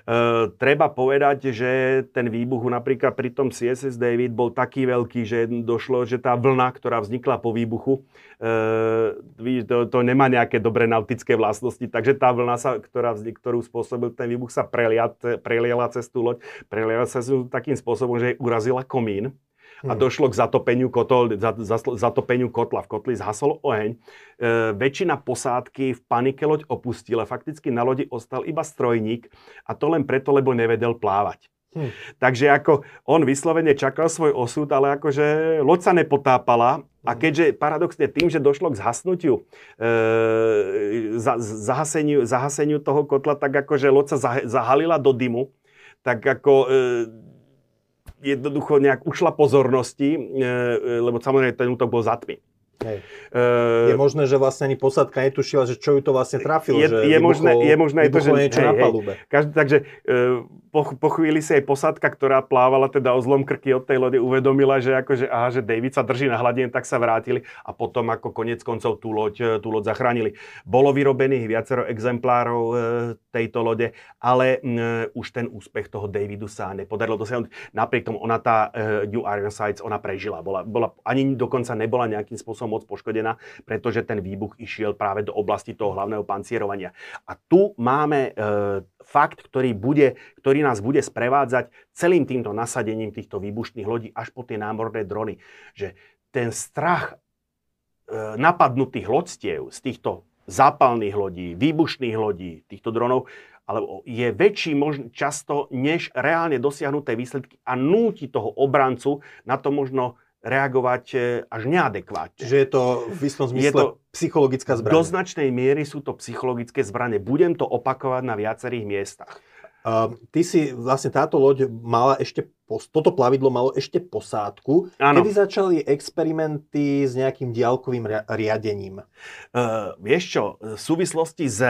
Uh, treba povedať, že ten výbuch napríklad pri tom CSS David bol taký veľký, že došlo, že tá vlna, ktorá vznikla po výbuchu, uh, to, to nemá nejaké dobré nautické vlastnosti, takže tá vlna, sa, ktorá vznik, ktorú spôsobil ten výbuch, sa prelia, preliela cez tú loď, preliela sa takým spôsobom, že jej urazila komín a hmm. došlo k zatopeniu, kotol, za, za, zatopeniu kotla. V kotli zhasol oheň. E, väčšina posádky v panike loď opustila. Fakticky na lodi ostal iba strojník a to len preto, lebo nevedel plávať. Hmm. Takže ako on vyslovene čakal svoj osud, ale akože loď sa nepotápala a hm. keďže paradoxne tým, že došlo k zhasnutiu, e, za, zahaseniu, zahaseniu toho kotla, tak akože loď sa zahalila do dymu, tak ako e, jednoducho nejak ušla pozornosti, e, e, lebo samozrejme ten útok bol za. Hej. Uh, je možné, že vlastne ani posadka netušila, že čo ju to vlastne trafilo, je, že je možné, je možné to, že niečo hej, na palube. Hej, každý, takže uh, po, po chvíli si aj posadka, ktorá plávala teda o zlom krky od tej lode, uvedomila, že akože, aha, že David sa drží na hladine, tak sa vrátili a potom ako konec koncov tú loď, tú loď zachránili. Bolo vyrobených viacero exemplárov uh, tejto lode, ale uh, už ten úspech toho Davidu sa nepodarilo dosiahnuť. Napriek tomu ona tá uh, New Ironsides, ona prežila. Bola, bola, ani dokonca nebola nejakým spôsobom so moc poškodená, pretože ten výbuch išiel práve do oblasti toho hlavného pancierovania. A tu máme e, fakt, ktorý, bude, ktorý nás bude sprevádzať celým týmto nasadením týchto výbušných lodí až po tie námorné drony. Že ten strach e, napadnutých loďstiev z týchto zápalných lodí, výbušných lodí, týchto dronov, alebo je väčší možno často, než reálne dosiahnuté výsledky a núti toho obrancu na to možno reagovať e, až neadekvátne. Čiže je to v istom zmysle je to, psychologická zbraň. Do značnej miery sú to psychologické zbranie. Budem to opakovať na viacerých miestach. Uh, ty si, vlastne táto loď mala ešte, toto plavidlo malo ešte posádku. Ano. Kedy začali experimenty s nejakým diálkovým riadením? Uh, vieš čo, v súvislosti s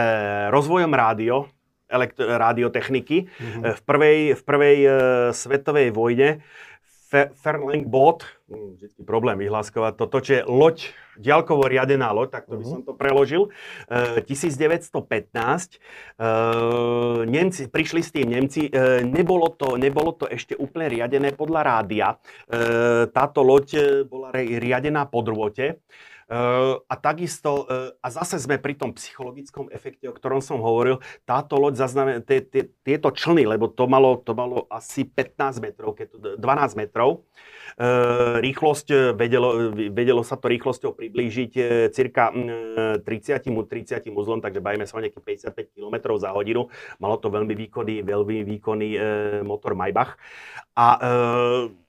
rozvojom rádio, elekt- radiotechniky. Mm-hmm. V prvej, v prvej uh, svetovej vojne Fe- Ferling Boat, vždy problém vyhláskovať toto, čo je loď, diaľkovo riadená loď, tak to by mhm. som to preložil, uh, 1915. Uh, Nemci, prišli s tým Nemci, uh, nebolo, to, nebolo to ešte úplne riadené podľa rádia. Uh, táto loď bola riadená po drôte. A takisto, e, a zase sme pri tom psychologickom efekte, o ktorom som hovoril, táto loď zaznamená, tieto člny, lebo to malo, to malo asi 15 metrov, keď 12 metrov, e, rýchlosť, e, vedelo, vedelo sa to rýchlosťou priblížiť cirka 30-30 uzlom, takže bavíme sa o nejakých 55 km za hodinu. Malo to veľmi výkonný, veľmi výkonný motor Maybach. A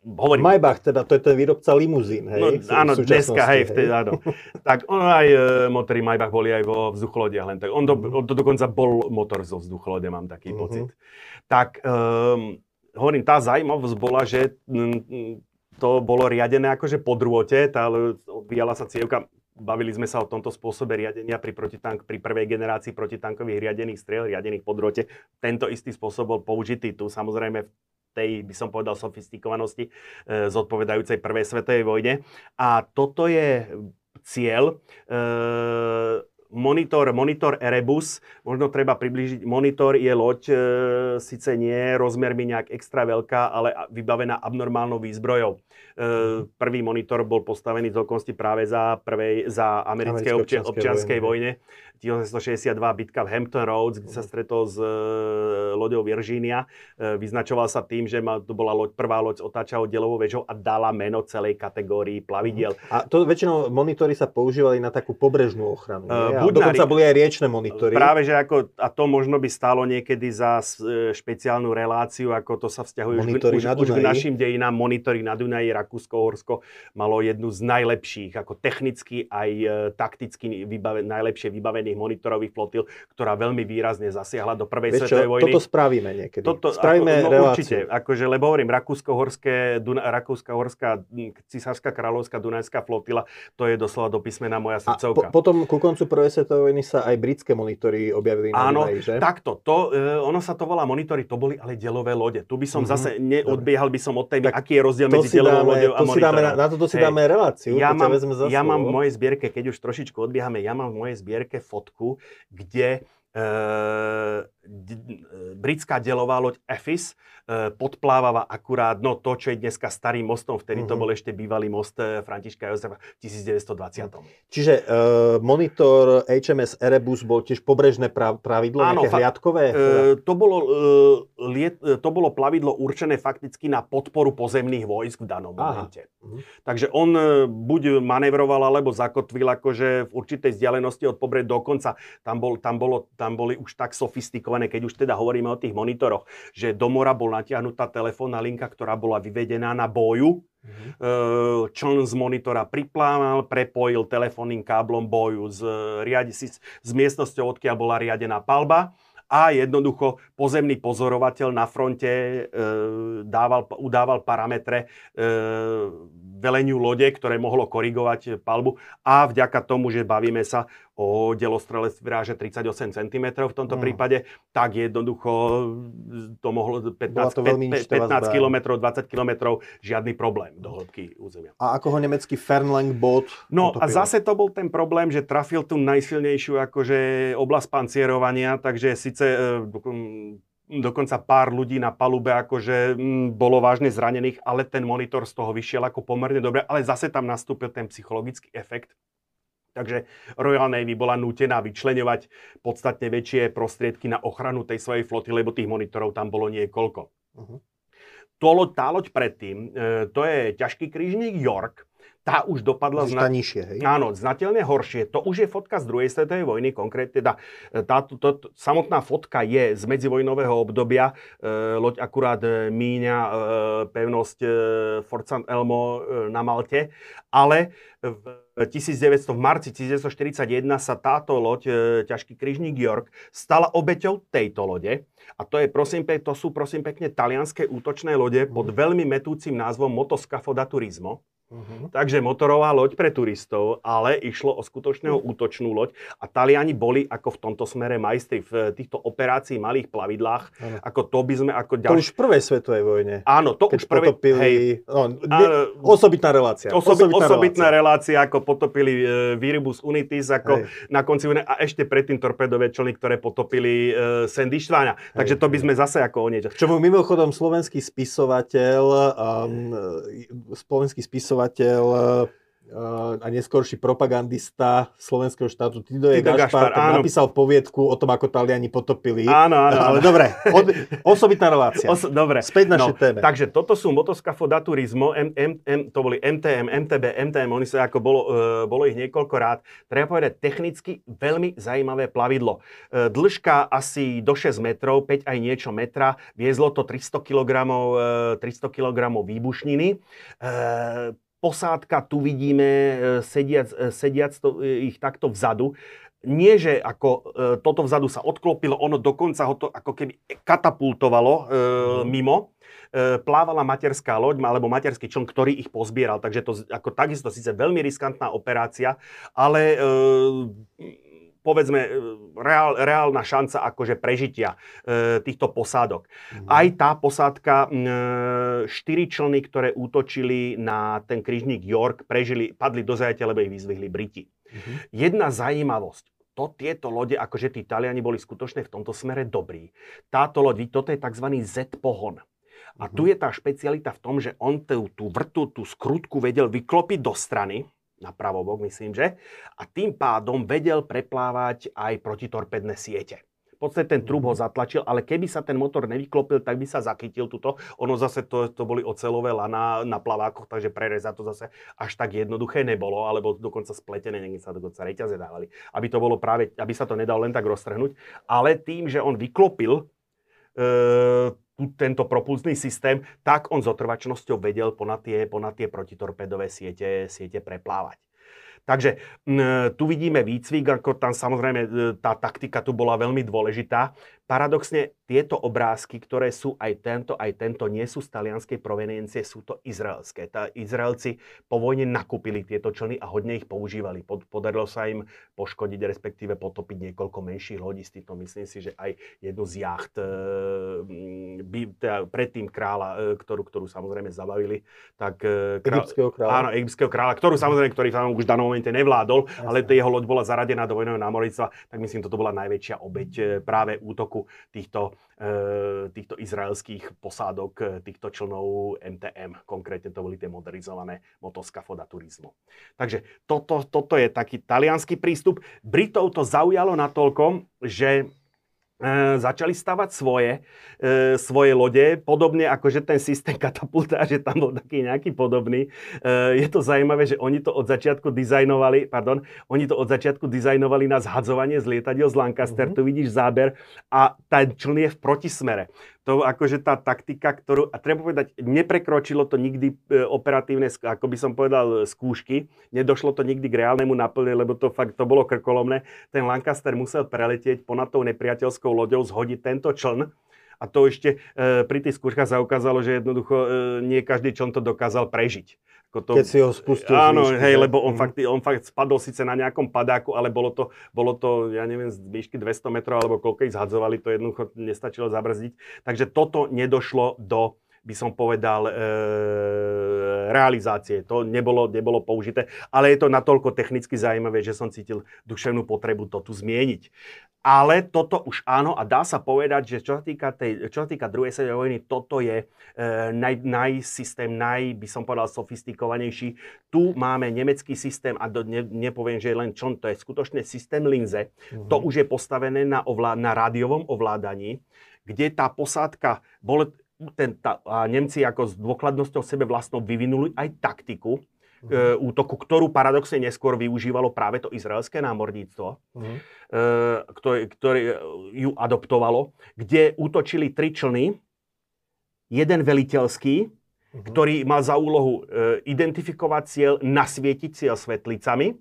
hovorím... Maybach, teda to je ten výrobca limuzín, hej? No, áno, dneska, hej, vtedy, áno. tak on aj e, motory Maybach boli aj vo vzducholodiach, len tak. On, do, on to dokonca bol motor zo vzducholode, mám taký uh-huh. pocit. Tak, um, hovorím, tá zaujímavosť bola, že m, to bolo riadené akože po drôte, tá, odvíjala sa cievka, bavili sme sa o tomto spôsobe riadenia pri, protitank, pri prvej generácii protitankových riadených striel, riadených po drôte. Tento istý spôsob bol použitý tu, samozrejme v tej, by som povedal, sofistikovanosti e, zodpovedajúcej prvej svetovej vojne. A toto je cieľ. E, monitor, monitor Erebus, možno treba približiť, monitor je loď, e, síce nie rozmermi nejak extra veľká, ale vybavená abnormálnou výzbrojou. E, prvý monitor bol postavený z okolnosti práve za, prvej, za americké občianskej, občianskej vojne. vojne 1862 bitka v Hampton Roads, kde sa stretol s e, loďou Virginia. E, vyznačoval sa tým, že ma, to bola loď, prvá loď s otáčavou delovou väžou a dala meno celej kategórii plavidiel. A to väčšinou monitory sa používali na takú pobrežnú ochranu. Uh, buď dokonca boli aj riečne monitory. Práve, že ako, a to možno by stálo niekedy za špeciálnu reláciu, ako to sa vzťahuje monitory už, už, už k našim dejinám. Monitory na Dunaji, Rakúsko-Horsko malo jednu z najlepších, ako technicky aj takticky vybaven, najlepšie vybavených monitorových flotil, ktorá veľmi výrazne zasiahla do prvej Vieš svetovej vojny. Toto spravíme niekedy. Toto, spravíme ako, no, reláciu. Určite, akože, lebo hovorím, Rakúsko-Horské, Rakúsko-Horská, Cisárska kráľovská Dunajská flotila, to je doslova do písmena moja srdcovka. A po, potom ku koncu prvej vojny sa aj britské monitory objavili na Áno, Dunaji, že? takto, to, e, ono sa to volá monitory, to boli ale delové lode. Tu by som mm-hmm. zase neodbiehal by som od témy, aký je rozdiel medzi delovou loďou a monitorom. na, na toto si dáme reláciu, ja mám, ja mám v mojej zbierke, keď už trošičku odbiehame, ja mám v mojej zbierke fotku, kde e, britská delová loď Efis e, podplávala akurát no, to, čo je dneska starým mostom. Vtedy mm-hmm. to mhm. bol ešte bývalý most e, Františka Jozefa v 1920. Čiže e, monitor HMS Erebus bol tiež pobrežné pravidlo, Áno, nejaké hliadkové? E, to, bolo, e, liet, to bolo plavidlo určené fakticky na podporu pozemných vojsk v danom Aha. momente. Mm-hmm. Takže on buď manevroval, alebo zakotvil akože v určitej vzdialenosti od pobrežia dokonca. Tam, bol, tam, bolo, tam boli už tak sofistikované komplikované, keď už teda hovoríme o tých monitoroch, že do mora bol natiahnutá telefónna linka, ktorá bola vyvedená na boju. Mm-hmm. Čln z monitora priplával, prepojil telefónnym káblom boju z, riadi, s miestnosťou, odkiaľ bola riadená palba a jednoducho pozemný pozorovateľ na fronte e, dával, udával parametre e, veleniu lode, ktoré mohlo korigovať palbu a vďaka tomu, že bavíme sa o delostrelectve vyráže 38 cm v tomto mm. prípade, tak jednoducho to mohlo 15, to 15 km, 20 km, žiadny problém do hĺbky územia. A ako ho nemecký Fernlang bot No a zase to bol ten problém, že trafil tú najsilnejšiu akože oblasť pancierovania, takže síce e, dokonca pár ľudí na palube akože m, bolo vážne zranených, ale ten monitor z toho vyšiel ako pomerne dobre, ale zase tam nastúpil ten psychologický efekt. Takže Royal Navy bola nútená vyčleňovať podstatne väčšie prostriedky na ochranu tej svojej floty, lebo tých monitorov tam bolo niekoľko. Uh-huh. To loď, tá loď predtým, e, to je ťažký krížnik York, tá už dopadla zna... nižšie, hej? Áno, znateľne horšie. To už je fotka z druhej svetovej vojny, konkrétne teda tá, to, to, samotná fotka je z medzivojnového obdobia. E, loď akurát e, míňa e, pevnosť e, Fort St. Elmo e, na Malte, ale v 1900, v marci 1941 sa táto loď, e, ťažký križník York, stala obeťou tejto lode. A to, je, prosím, to sú prosím pekne talianské útočné lode pod mhm. veľmi metúcim názvom Motoscafo da Turismo. Uh-huh. Takže motorová loď pre turistov, ale išlo o skutočného uh-huh. útočnú loď a Taliani boli ako v tomto smere majstri v týchto operácií malých plavidlách, uh-huh. ako to by sme ako ďalšie... To už v prvej svetovej vojne. Áno, to už prvé... Potopili... Hej, no, ne, osobitná relácia. Osobi, osobitná, osobitná relácia. relácia, ako potopili e, Viribus Unitis, ako hej. na konci a ešte predtým torpedové člny, ktoré potopili e, Sandy Štváňa. Takže to by sme zase ako o niečo. Čo mimochodom slovenský spisovateľ, um, slovenský spisovateľ spisovateľ a neskôrší propagandista slovenského štátu Tido Tido Gašpar, Gašpar napísal poviedku o tom, ako Taliani potopili. Áno, áno. Ale dobre, od, osobitná relácia. Os, dobre. Späť našej no, téme. Takže toto sú Motoscafo da Turismo, M, M, M, to boli MTM, MTB, MTM, oni sa ako bolo, uh, bolo ich niekoľko rád. Treba povedať, technicky veľmi zaujímavé plavidlo. Uh, dĺžka asi do 6 metrov, 5 aj niečo metra, viezlo to 300 kg, uh, 300 kg výbušniny. Uh, posádka, tu vidíme e, sediac, e, sediac to, e, ich takto vzadu. Nie, že ako e, toto vzadu sa odklopilo, ono dokonca ho to ako keby katapultovalo e, mimo. E, plávala materská loď alebo materský čln, ktorý ich pozbieral. Takže to ako takisto síce veľmi riskantná operácia, ale e, povedzme, e, reál, reálna šanca akože prežitia e, týchto posádok. Mm. Aj tá posádka, e, štyri člny, ktoré útočili na ten križník York, prežili, padli do zajatia, lebo ich vyzvihli Briti. Mm. Jedna zaujímavosť to tieto lode, akože tí Taliani boli skutočne v tomto smere dobrí. Táto loď, toto je tzv. Z-pohon. A tu mhm. je tá špecialita v tom, že on tú, tú vrtu, tú skrutku vedel vyklopiť do strany, na pravobok, myslím, že. A tým pádom vedel preplávať aj protitorpedné siete. V podstate ten trúb ho mhm. zatlačil, ale keby sa ten motor nevyklopil, tak by sa zachytil tuto. Ono zase to, to boli ocelové lana na plavákoch, takže prerezať to zase až tak jednoduché nebolo, alebo dokonca spletené, niekde sa dokonca reťaze dávali. Aby to bolo práve, aby sa to nedalo len tak roztrhnúť. Ale tým, že on vyklopil e, tento propulzný systém, tak on s otrvačnosťou vedel ponad tie, ponad tie protitorpedové siete, siete preplávať. Takže tu vidíme výcvik, ako tam samozrejme e, tá taktika tu bola veľmi dôležitá. Paradoxne tieto obrázky, ktoré sú aj tento, aj tento, nie sú z talianskej proveniencie, sú to izraelské. Tá Izraelci po vojne nakúpili tieto člny a hodne ich používali. Pod, podarilo sa im poškodiť, respektíve potopiť niekoľko menších lodistí. To myslím si, že aj jednu z jacht e, by, teda predtým kráľa, e, ktorú, ktorú samozrejme zabavili, tak... Král, egyptského kráľa. Áno, egyptského kráľa, ktorú samozrejme, ktorý tam už v danom momente nevládol, Jasne. ale jeho loď bola zaradená do vojnového námornictva, tak myslím, toto bola najväčšia obeď práve útoku útoku týchto, e, týchto izraelských posádok, e, týchto člnov MTM. Konkrétne to boli tie modernizované motoskafoda turizmu. Takže toto, toto je taký talianský prístup. Britov to zaujalo natoľko, že začali stavať svoje, e, svoje lode, podobne ako že ten systém katapulta, že tam bol taký nejaký podobný. E, je to zaujímavé, že oni to od začiatku dizajnovali, pardon, oni to od začiatku dizajnovali na zhadzovanie z lietadiel z Lancaster, mm-hmm. tu vidíš záber a ten čln je v protismere to akože tá taktika, ktorú, a treba povedať, neprekročilo to nikdy e, operatívne, ako by som povedal, skúšky, nedošlo to nikdy k reálnemu naplne, lebo to fakt, to bolo krkolomné. Ten Lancaster musel preletieť ponad tou nepriateľskou loďou, zhodiť tento čln, a to ešte e, pri tých skúškach sa ukázalo, že jednoducho e, nie každý čln to dokázal prežiť. Ako to, Keď si ho spustil. Áno, výšky, hej, lebo on, mm. fakt, on fakt spadol síce na nejakom padáku, ale bolo to, bolo to, ja neviem, z výšky 200 metrov, alebo koľko ich zhadzovali, to jednoducho nestačilo zabrzdiť. Takže toto nedošlo do by som povedal, e, realizácie. To nebolo, nebolo použité, ale je to natoľko technicky zaujímavé, že som cítil duševnú potrebu to tu zmieniť. Ale toto už áno a dá sa povedať, že čo sa týka, tej, čo sa týka druhej svetovej vojny, toto je e, naj, najsystém, naj, by som povedal, sofistikovanejší. Tu máme nemecký systém a do, ne, nepoviem, že je len čo, to je skutočne systém linze. Mm-hmm. To už je postavené na, ovlá, na rádiovom ovládaní, kde tá posádka, bol, ten, tá, a Nemci ako s dôkladnosťou sebe vlastnou vyvinuli aj taktiku, uh-huh. útoku, ktorú paradoxne neskôr využívalo práve to izraelské námorníctvo, uh-huh. ktoré, ktoré ju adoptovalo, kde útočili tri člny, jeden veliteľský, uh-huh. ktorý mal za úlohu e, identifikovať cieľ, nasvietiť cieľ svetlicami, e,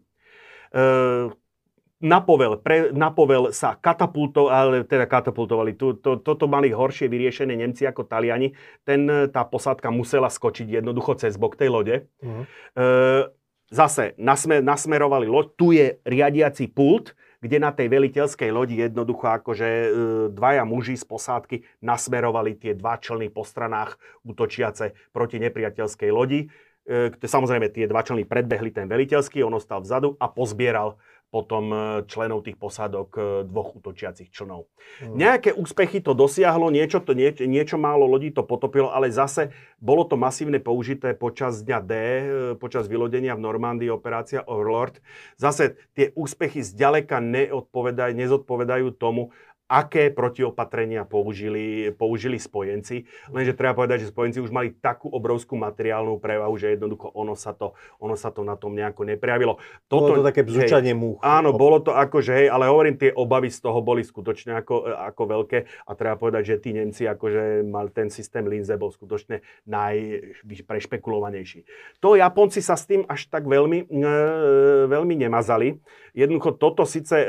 na povel, pre, na povel sa katapultovali, ale teda katapultovali, tu, to, toto mali horšie vyriešené Nemci ako Taliani. Ten, tá posádka musela skočiť jednoducho cez bok tej lode. Uh-huh. E, zase nasmer, nasmerovali loď, tu je riadiaci pult, kde na tej veliteľskej lodi jednoducho akože e, dvaja muži z posádky nasmerovali tie dva člny po stranách útočiace proti nepriateľskej lodi. E, samozrejme, tie dva člny predbehli ten veliteľský, on ostal vzadu a pozbieral potom e, členov tých posádok e, dvoch útočiacich člnov. Hmm. Nejaké úspechy to dosiahlo, niečo, to, nie, niečo málo lodí to potopilo, ale zase bolo to masívne použité počas dňa D, e, počas vylodenia v Normandii, operácia Overlord. Zase tie úspechy zďaleka neodpovedajú, nezodpovedajú tomu, aké protiopatrenia použili, použili spojenci. Lenže treba povedať, že spojenci už mali takú obrovskú materiálnu prevahu, že jednoducho ono sa to, ono sa to na tom nejako neprejavilo. Toto, bolo to také bzučanie múch. Áno, bolo to ako, že hej, ale hovorím, tie obavy z toho boli skutočne ako, ako veľké a treba povedať, že tí Nemci akože mal ten systém Linze bol skutočne najprešpekulovanejší. To Japonci sa s tým až tak veľmi, e, veľmi nemazali. Jednoducho toto síce, e,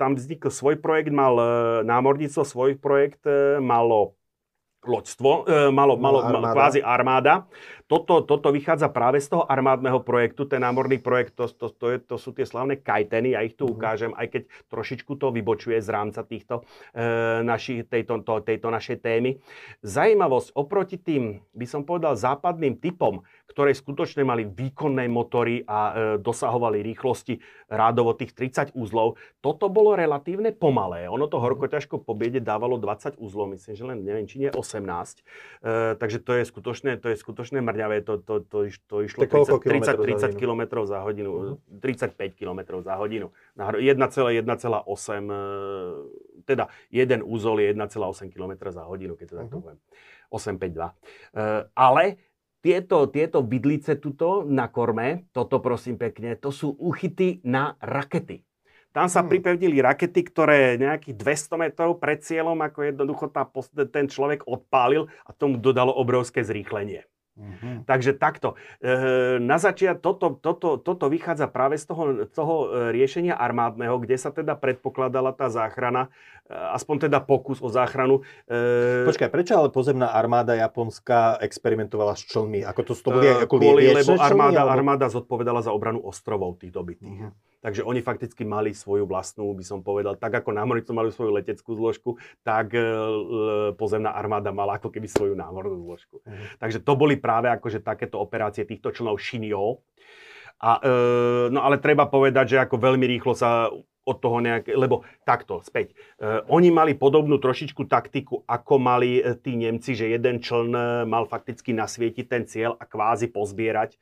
tam vznikl svoj projekt, mal e, námorníctvo, svoj projekt e, malo loďstvo, e, malo, malo, malo kvázi armáda. Toto, toto vychádza práve z toho armádneho projektu, ten námorný projekt, to, to, to, je, to sú tie slavné kajteny, ja ich tu uh-huh. ukážem, aj keď trošičku to vybočuje z rámca týchto, e, naši, tejto, to, tejto našej témy. Zajímavosť oproti tým, by som povedal, západným typom, ktoré skutočne mali výkonné motory a e, dosahovali rýchlosti rádovo tých 30 úzlov. Toto bolo relatívne pomalé. Ono to horko ťažko po biede dávalo 20 úzlov, myslím, že len neviem, či nie 18. E, takže to je skutočné, to je skutočné mrňavé. To, to, to, to išlo 30, 30, 30 km za hodinu, uh-huh. 35 km za hodinu. 1,1,8 e, teda jeden úzol je 1,8 km za hodinu, keď to uh-huh. takto poviem. 852. Uh, ale tieto, tieto bydlice tuto na korme, toto prosím pekne, to sú uchyty na rakety. Tam sa hmm. pripevnili rakety, ktoré nejakých 200 metrov pred cieľom, ako jednoducho tá, ten človek odpálil a tomu dodalo obrovské zrýchlenie. Mm-hmm. Takže takto. E, na začiat toto, toto, toto vychádza práve z toho, toho e, riešenia armádneho, kde sa teda predpokladala tá záchrana, e, aspoň teda pokus o záchranu. Počkaj, prečo ale pozemná armáda japonská experimentovala s člnmi? Ako to, to boli ako Kvôli, lebo armáda, člny, armáda zodpovedala za obranu ostrovov tých dobytých. Mm-hmm. Takže oni fakticky mali svoju vlastnú, by som povedal, tak ako námorníci mali svoju leteckú zložku, tak e, pozemná armáda mala ako keby svoju námornú zložku. Mm. Takže to boli práve akože takéto operácie týchto členov Shinyo. A, e, no ale treba povedať, že ako veľmi rýchlo sa od toho nejaké, lebo takto, späť. E, oni mali podobnú trošičku taktiku, ako mali e, tí Nemci, že jeden čln e, mal fakticky nasvietiť ten cieľ a kvázi pozbierať, e,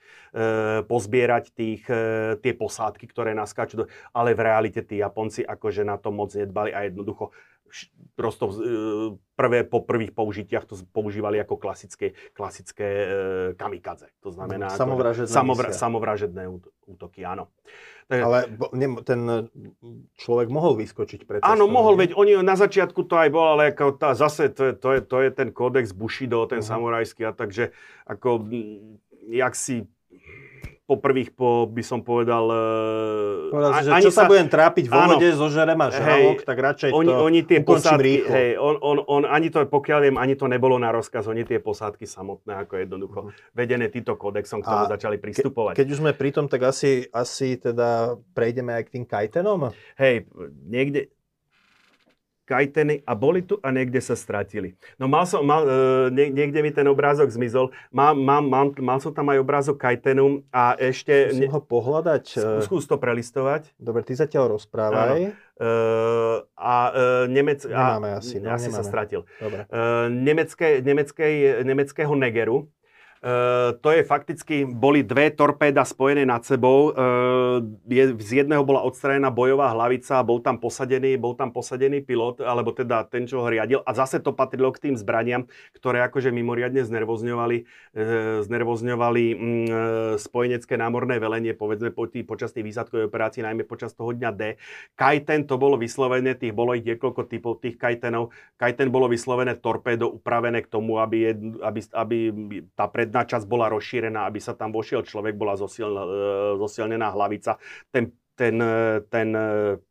pozbierať tých, e, tie posádky, ktoré naskáču. Ale v realite tí Japonci akože na to moc nedbali a jednoducho prosto e, prvé, po prvých použitiach to používali ako klasické, klasické e, kamikadze. To znamená... Samovražedné, samovra, samovražedné útoky, áno. Ale ten človek mohol vyskočiť pred Áno, mohol, veď oni na začiatku to aj bol, ale ako tá, zase to je, to, je, to je ten kódex Bushido, ten uh-huh. samurajský a takže ako, jak si po prvých, po, by som povedal... E, povedal si, že ani čo sa, budem trápiť vo vode, zožerem a žralok, tak radšej oni, to oni tie posádky, rýchlo. Hej, on, on, on, ani to, pokiaľ viem, ani to nebolo na rozkaz, oni tie posádky samotné, ako jednoducho uh-huh. vedené týmto kodexom, k tomu začali pristupovať. Ke, keď už sme pri tom, tak asi, asi teda prejdeme aj k tým kajtenom? Hej, niekde, kajteny a boli tu a niekde sa stratili. No mal som, mal, e, niekde mi ten obrázok zmizol. Mal, mal, mal, mal som tam aj obrázok kajtenu a ešte... Musím ho pohľadať. Skús, skús to prelistovať. Dobre, ty zatiaľ rozprávaj. Uh, a uh, Nemec... Nemáme asi. No, asi nemáme. sa stratil. Dobre. Uh, nemecké, nemeckej, nemeckého Negeru, to je fakticky, boli dve torpéda spojené nad sebou. Uh, je, z jedného bola odstranená bojová hlavica, bol tam posadený, bol tam posadený pilot, alebo teda ten, čo ho riadil. A zase to patrilo k tým zbraniam, ktoré akože mimoriadne znervozňovali, uh, znervozňovali um, spojenecké námorné velenie, povedzme po tý, počas tých výsadkovej operácií, najmä počas toho dňa D. Kajten to bolo vyslovené, tých bolo ich niekoľko typov tých kajtenov. Kajten bolo vyslovené torpédo upravené k tomu, aby, aby, aby tá pred predná časť bola rozšírená, aby sa tam vošiel človek, bola e, zosilnená hlavica. Ten, ten, e, ten e,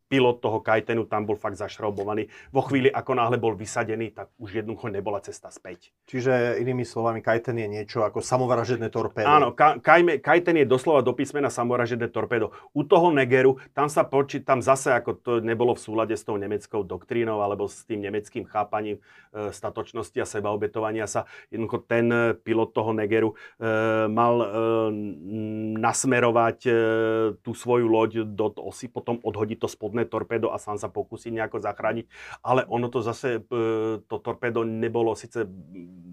pilot toho kajtenu tam bol fakt zašroubovaný. Vo chvíli, ako náhle bol vysadený, tak už jednoducho nebola cesta späť. Čiže inými slovami, kajten je niečo ako samovražedné torpédo. Áno, ka, kajme, kajten je doslova do písmena samovražedné torpédo. U toho Negeru, tam sa poči, tam zase ako to nebolo v súlade s tou nemeckou doktrínou alebo s tým nemeckým chápaním e, statočnosti a sebaobetovania sa. Jednoducho ten e, pilot toho Negeru e, mal e, nasmerovať e, tú svoju loď do osy, potom odhodiť to spodné torpédo a sám sa pokúsiť nejako zachrániť. Ale ono to zase, e, to torpédo nebolo, síce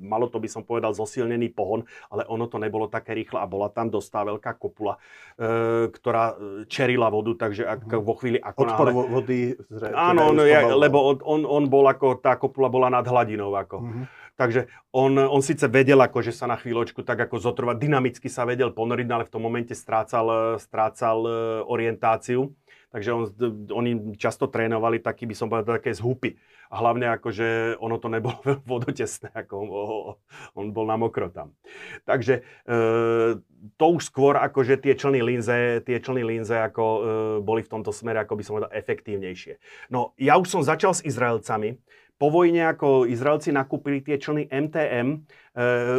malo to by som povedal zosilnený pohon, ale ono to nebolo také rýchle a bola tam dosť veľká kopula, e, ktorá čerila vodu, takže ak, vo chvíli ako Odpor náhle... vody zre, Áno, no, ja, lebo on, on, on bol ako, tá kopula bola nad hladinou ako. Mhm. Takže on, on síce vedel, ako, že sa na chvíľočku tak ako zotrvať, dynamicky sa vedel ponoriť, ale v tom momente strácal, strácal e, orientáciu. Takže on, oni často trénovali taký, by som povedal, také zhupy. A hlavne akože ono to nebolo vodotesné, ako on, on bol na mokro tam. Takže e, to už skôr akože tie člny linze, tie člny linze ako e, boli v tomto smere, ako by som povedal, efektívnejšie. No ja už som začal s Izraelcami, po vojne, ako Izraelci nakúpili tie člny MTM, e,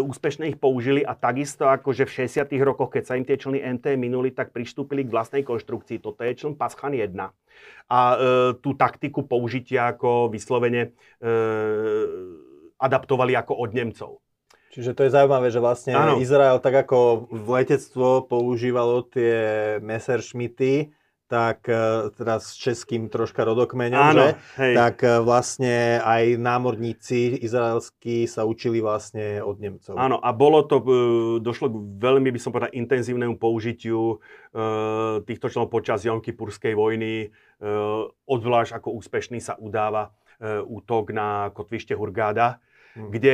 úspešne ich použili a takisto akože v 60 rokoch, keď sa im tie člny MTM minuli, tak pristúpili k vlastnej konštrukcii. Toto je čln Paschan 1. A e, tú taktiku použitia ako vyslovene e, adaptovali ako od Nemcov. Čiže to je zaujímavé, že vlastne Áno. Izrael tak ako v letectvo používalo tie Messerschmitty, tak e, teraz s českým troška rodokmeňom, Áno, že? hej. tak e, vlastne aj námorníci izraelskí sa učili vlastne od Nemcov. Áno, a bolo to, e, došlo k veľmi, by som povedal, intenzívnemu použitiu týchto členov počas Jonkipurskej vojny. Odvlášť ako úspešný sa udáva útok na kotvište Hurgáda, Hm. kde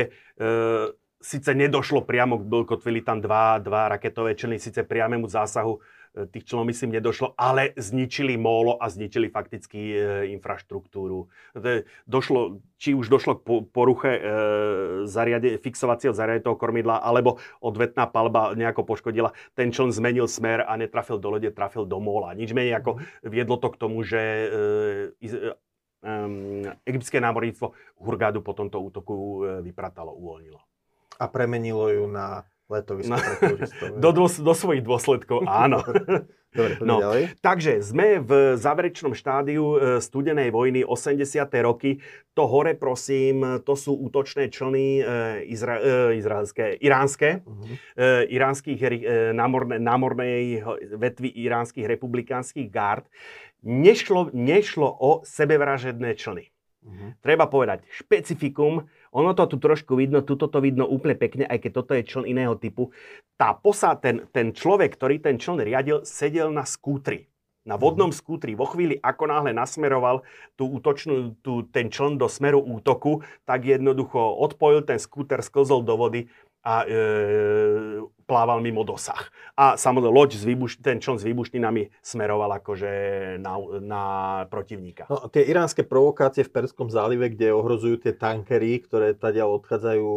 síce nedošlo priamo, kotvili tam dva, dva raketové člny, síce priamému zásahu tých členov myslím nedošlo, ale zničili mólo a zničili fakticky e, infraštruktúru. Je- Došlo, či už došlo k po- poruche e, zariade, fixovacieho zariadenia toho kormidla, alebo odvetná palba nejako poškodila. Ten čln zmenil smer a netrafil do lode, trafil do móla. Nič menej ako viedlo to k tomu, že e, e, um, egyptské námorníctvo Hurgádu po tomto útoku e, vypratalo, uvoľnilo. A premenilo ju na letovisko No. pre turistov. Do, dôs- do svojich dôsledkov áno. Dobre, No. ďalej. Takže sme v záverečnom štádiu e, studenej vojny 80. roky. To hore, prosím, to sú útočné člny e, izra- e, izraelské, iránske, e, iránskych, e, námorné, námornej vetvy iránskych republikánskych gárd. Nešlo, nešlo o sebevražedné člny. Mhm. Treba povedať, špecifikum, ono to tu trošku vidno, tuto to vidno úplne pekne, aj keď toto je čln iného typu. Tá posa, ten, ten človek, ktorý ten čln riadil, sedel na skútri. Na vodnom skútri. Vo chvíli, ako náhle nasmeroval tú útočnú, tú, ten čln do smeru útoku, tak jednoducho odpojil ten skúter, sklzol do vody a e, plával mimo dosah. A samozrejme, loď s výbuš- ten čln s výbušninami smeroval akože na, na protivníka. No, tie iránske provokácie v Perskom zálive, kde ohrozujú tie tankery, ktoré tadiaľ odchádzajú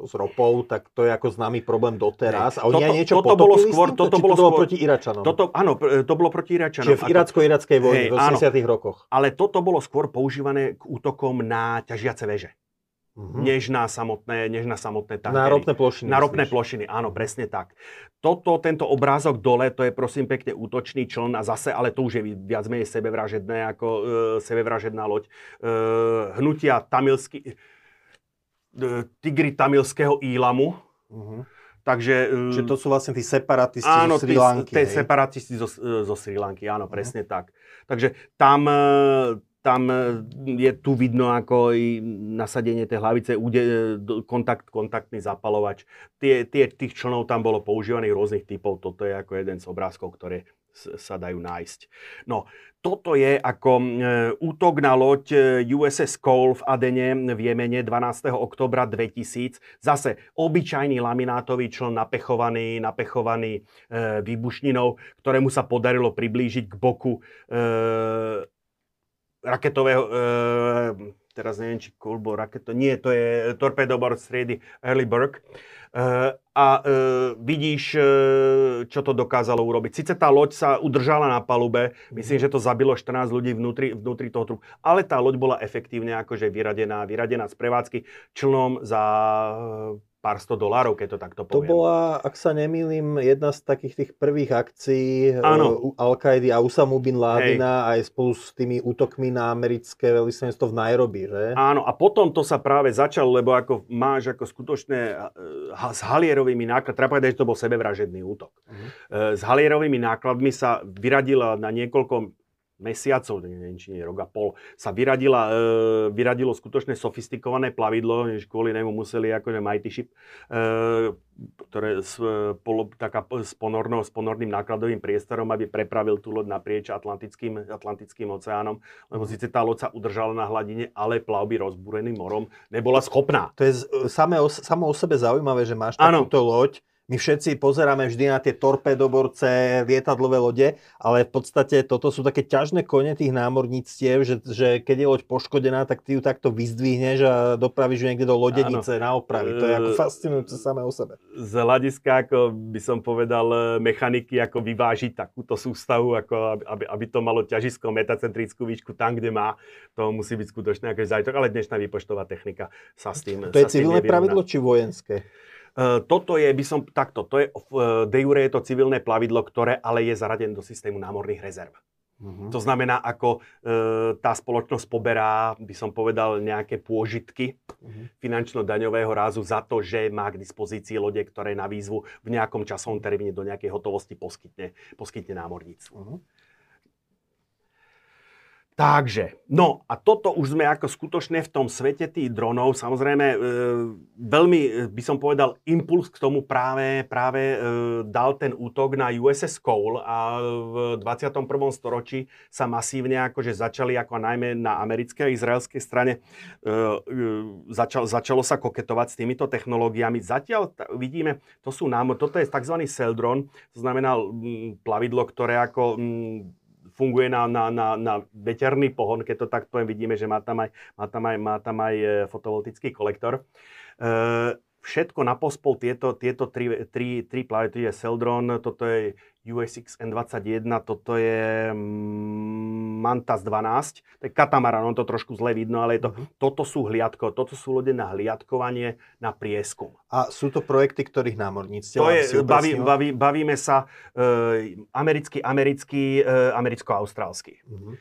s ropou, tak to je ako známy problém doteraz. A oni Toto- aj niečo toto bolo skôr- týmto, toto bolo to bolo skôr- proti Iračanom? Toto, áno, to bolo proti Iračanom. Čiže v iracko-irackej vojne v áno. 80 rokoch. Ale toto bolo skôr používané k útokom na ťažiace veže. Mm-hmm. než, na samotné, než na samotné tankery. Na ropné plošiny. Na ropné plošiny, áno, presne tak. Toto, tento obrázok dole, to je prosím pekne útočný čln a zase, ale to už je viac menej sebevražedné, ako e, sebevražedná loď. E, hnutia tamilsky, e, tigry tamilského Ílamu. Mm-hmm. Takže, e, Čiže to sú vlastne tí separatisti áno, zo Sri Lanky. Áno, separatisti zo, e, zo Sri Lanky, áno, presne mm-hmm. tak. Takže tam, e, tam e, je tu vidno ako i nasadenie tej hlavice, kontakt, kontaktný zapalovač. Tie, tie, tých členov tam bolo používaných rôznych typov. Toto je ako jeden z obrázkov, ktoré sa dajú nájsť. No, toto je ako e, útok na loď e, USS Cole v Adene v Jemene 12. oktobra 2000. Zase obyčajný laminátový člen napechovaný, napechovaný e, výbušninou, ktorému sa podarilo priblížiť k boku e, raketového, e, teraz neviem, či bol raketo, nie, to je torpedobor striedy Early Burke. E, a e, vidíš, e, čo to dokázalo urobiť. Sice tá loď sa udržala na palube, myslím, že to zabilo 14 ľudí vnútri, vnútri toho trupu, ale tá loď bola efektívne akože vyradená, vyradená z prevádzky člnom za pár sto dolárov, keď to takto poviem. To bola, ak sa nemýlim, jedna z takých tých prvých akcií uh, Al-Kaidy a Usamu bin Ládina aj spolu s tými útokmi na americké veľvyslanectvo v Nairobi, že? Áno, a potom to sa práve začalo, lebo ako máš ako skutočné uh, s halierovými nákladmi, treba povedať, že to bol sebevražedný útok. Uh-huh. Uh, s halierovými nákladmi sa vyradila na niekoľko mesiacov, neviem, či nie, rok a pol, sa vyradila, e, vyradilo skutočne sofistikované plavidlo, než kvôli nemu museli akože Mighty Ship, e, ktoré s, e, polo, taká, s, ponorno, s ponorným nákladovým priestorom, aby prepravil tú loď naprieč Atlantickým, Atlantickým oceánom, lebo síce tá loď sa udržala na hladine, ale plavby rozbúreným morom nebola schopná. To je samé o, samo o sebe zaujímavé, že máš takúto loď, my všetci pozeráme vždy na tie torpedoborce, lietadlové lode, ale v podstate toto sú také ťažné kone tých námorníctiev, že, že keď je loď poškodená, tak ty ju takto vyzdvihneš a dopravíš ju niekde do lodenice Áno. na opravy. To je ako fascinujúce samé o sebe. Z hľadiska, ako by som povedal, mechaniky, ako vyvážiť takúto sústavu, ako aby, aby to malo ťažisko, metacentrickú výšku tam, kde má, to musí byť skutočne ako zajtok, ale dnešná výpočtová technika sa s tým To je civilné pravidlo či vojenské? E, toto je, by som, takto, to je, de jure je to civilné plavidlo, ktoré ale je zaradené do systému námorných rezerv. Uh-huh. To znamená, ako e, tá spoločnosť poberá, by som povedal, nejaké pôžitky uh-huh. finančno-daňového rázu za to, že má k dispozícii lode, ktoré na výzvu v nejakom časovom termíne do nejakej hotovosti poskytne, poskytne námorníctvu. Uh-huh. Takže, no a toto už sme ako skutočne v tom svete tých dronov, samozrejme e, veľmi, e, by som povedal, impuls k tomu práve, práve e, dal ten útok na USS Cole a v 21. storočí sa masívne akože začali, ako najmä na americkej a izraelskej strane, e, e, začal, začalo sa koketovať s týmito technológiami. Zatiaľ t- vidíme, to sú nám, toto je tzv. Seldron, to znamená m, plavidlo, ktoré ako m, funguje na, na, na, na veterný pohon, keď to tak poviem, vidíme, že má tam aj, má tam aj, má tam aj e, fotovoltický kolektor. E, všetko na pospol tieto, tieto tri, tri, tri planety je Seldron, toto je USX N21, toto je mm, Mantas 12, to je katamaran, on to trošku zle vidno, ale je to, uh-huh. toto sú hliadko, toto sú lode na hliadkovanie, na prieskum. A sú to projekty, ktorých námorníctvo? To je, baví, baví, bavíme sa e, americký, americký, e, americko-austrálsky. Uh-huh.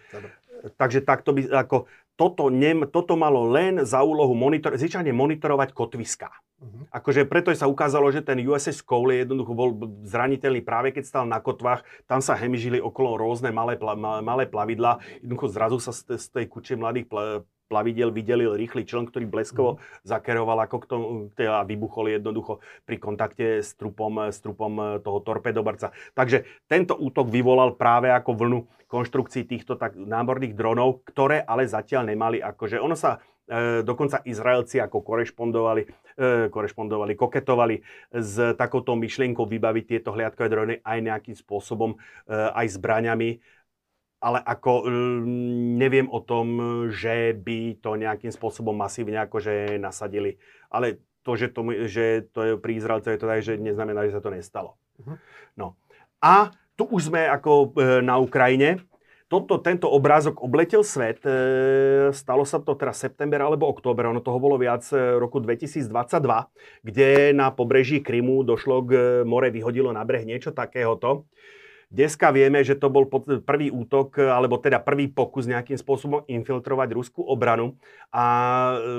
Takže takto by, ako, toto, nem, toto malo len za úlohu monitor, zvyčajne monitorovať kotviská. Uh-huh. Akože preto sa ukázalo, že ten USS Cole je jednoducho bol zraniteľný práve keď stal na kotvách, tam sa hemižili okolo rôzne malé, pla, malé plavidla, jednoducho zrazu sa z, z tej kuče mladých pla, plavidel videlil rýchly čln, ktorý bleskovo uh-huh. zakeroval ako k tomu, teda vybuchol jednoducho pri kontakte s trupom, s trupom toho torpedobarca. Takže tento útok vyvolal práve ako vlnu konštrukcií týchto tak námorných dronov, ktoré ale zatiaľ nemali akože, ono sa E, dokonca Izraelci ako korešpondovali, e, korešpondovali, koketovali s takouto myšlienkou vybaviť tieto hliadkové drony aj nejakým spôsobom, e, aj zbraňami, ale ako neviem o tom, že by to nejakým spôsobom masívne akože nasadili. Ale to, že to, že to je pri Izraelcovi, je to tak, že neznamená, že sa to nestalo. Uh-huh. No. A tu už sme ako na Ukrajine, toto, tento obrázok obletel svet. E, stalo sa to teraz september alebo október, ono toho bolo viac e, roku 2022, kde na pobreží Krymu došlo k more vyhodilo na breh niečo takéhoto. Dneska vieme, že to bol prvý útok, alebo teda prvý pokus nejakým spôsobom infiltrovať ruskú obranu. A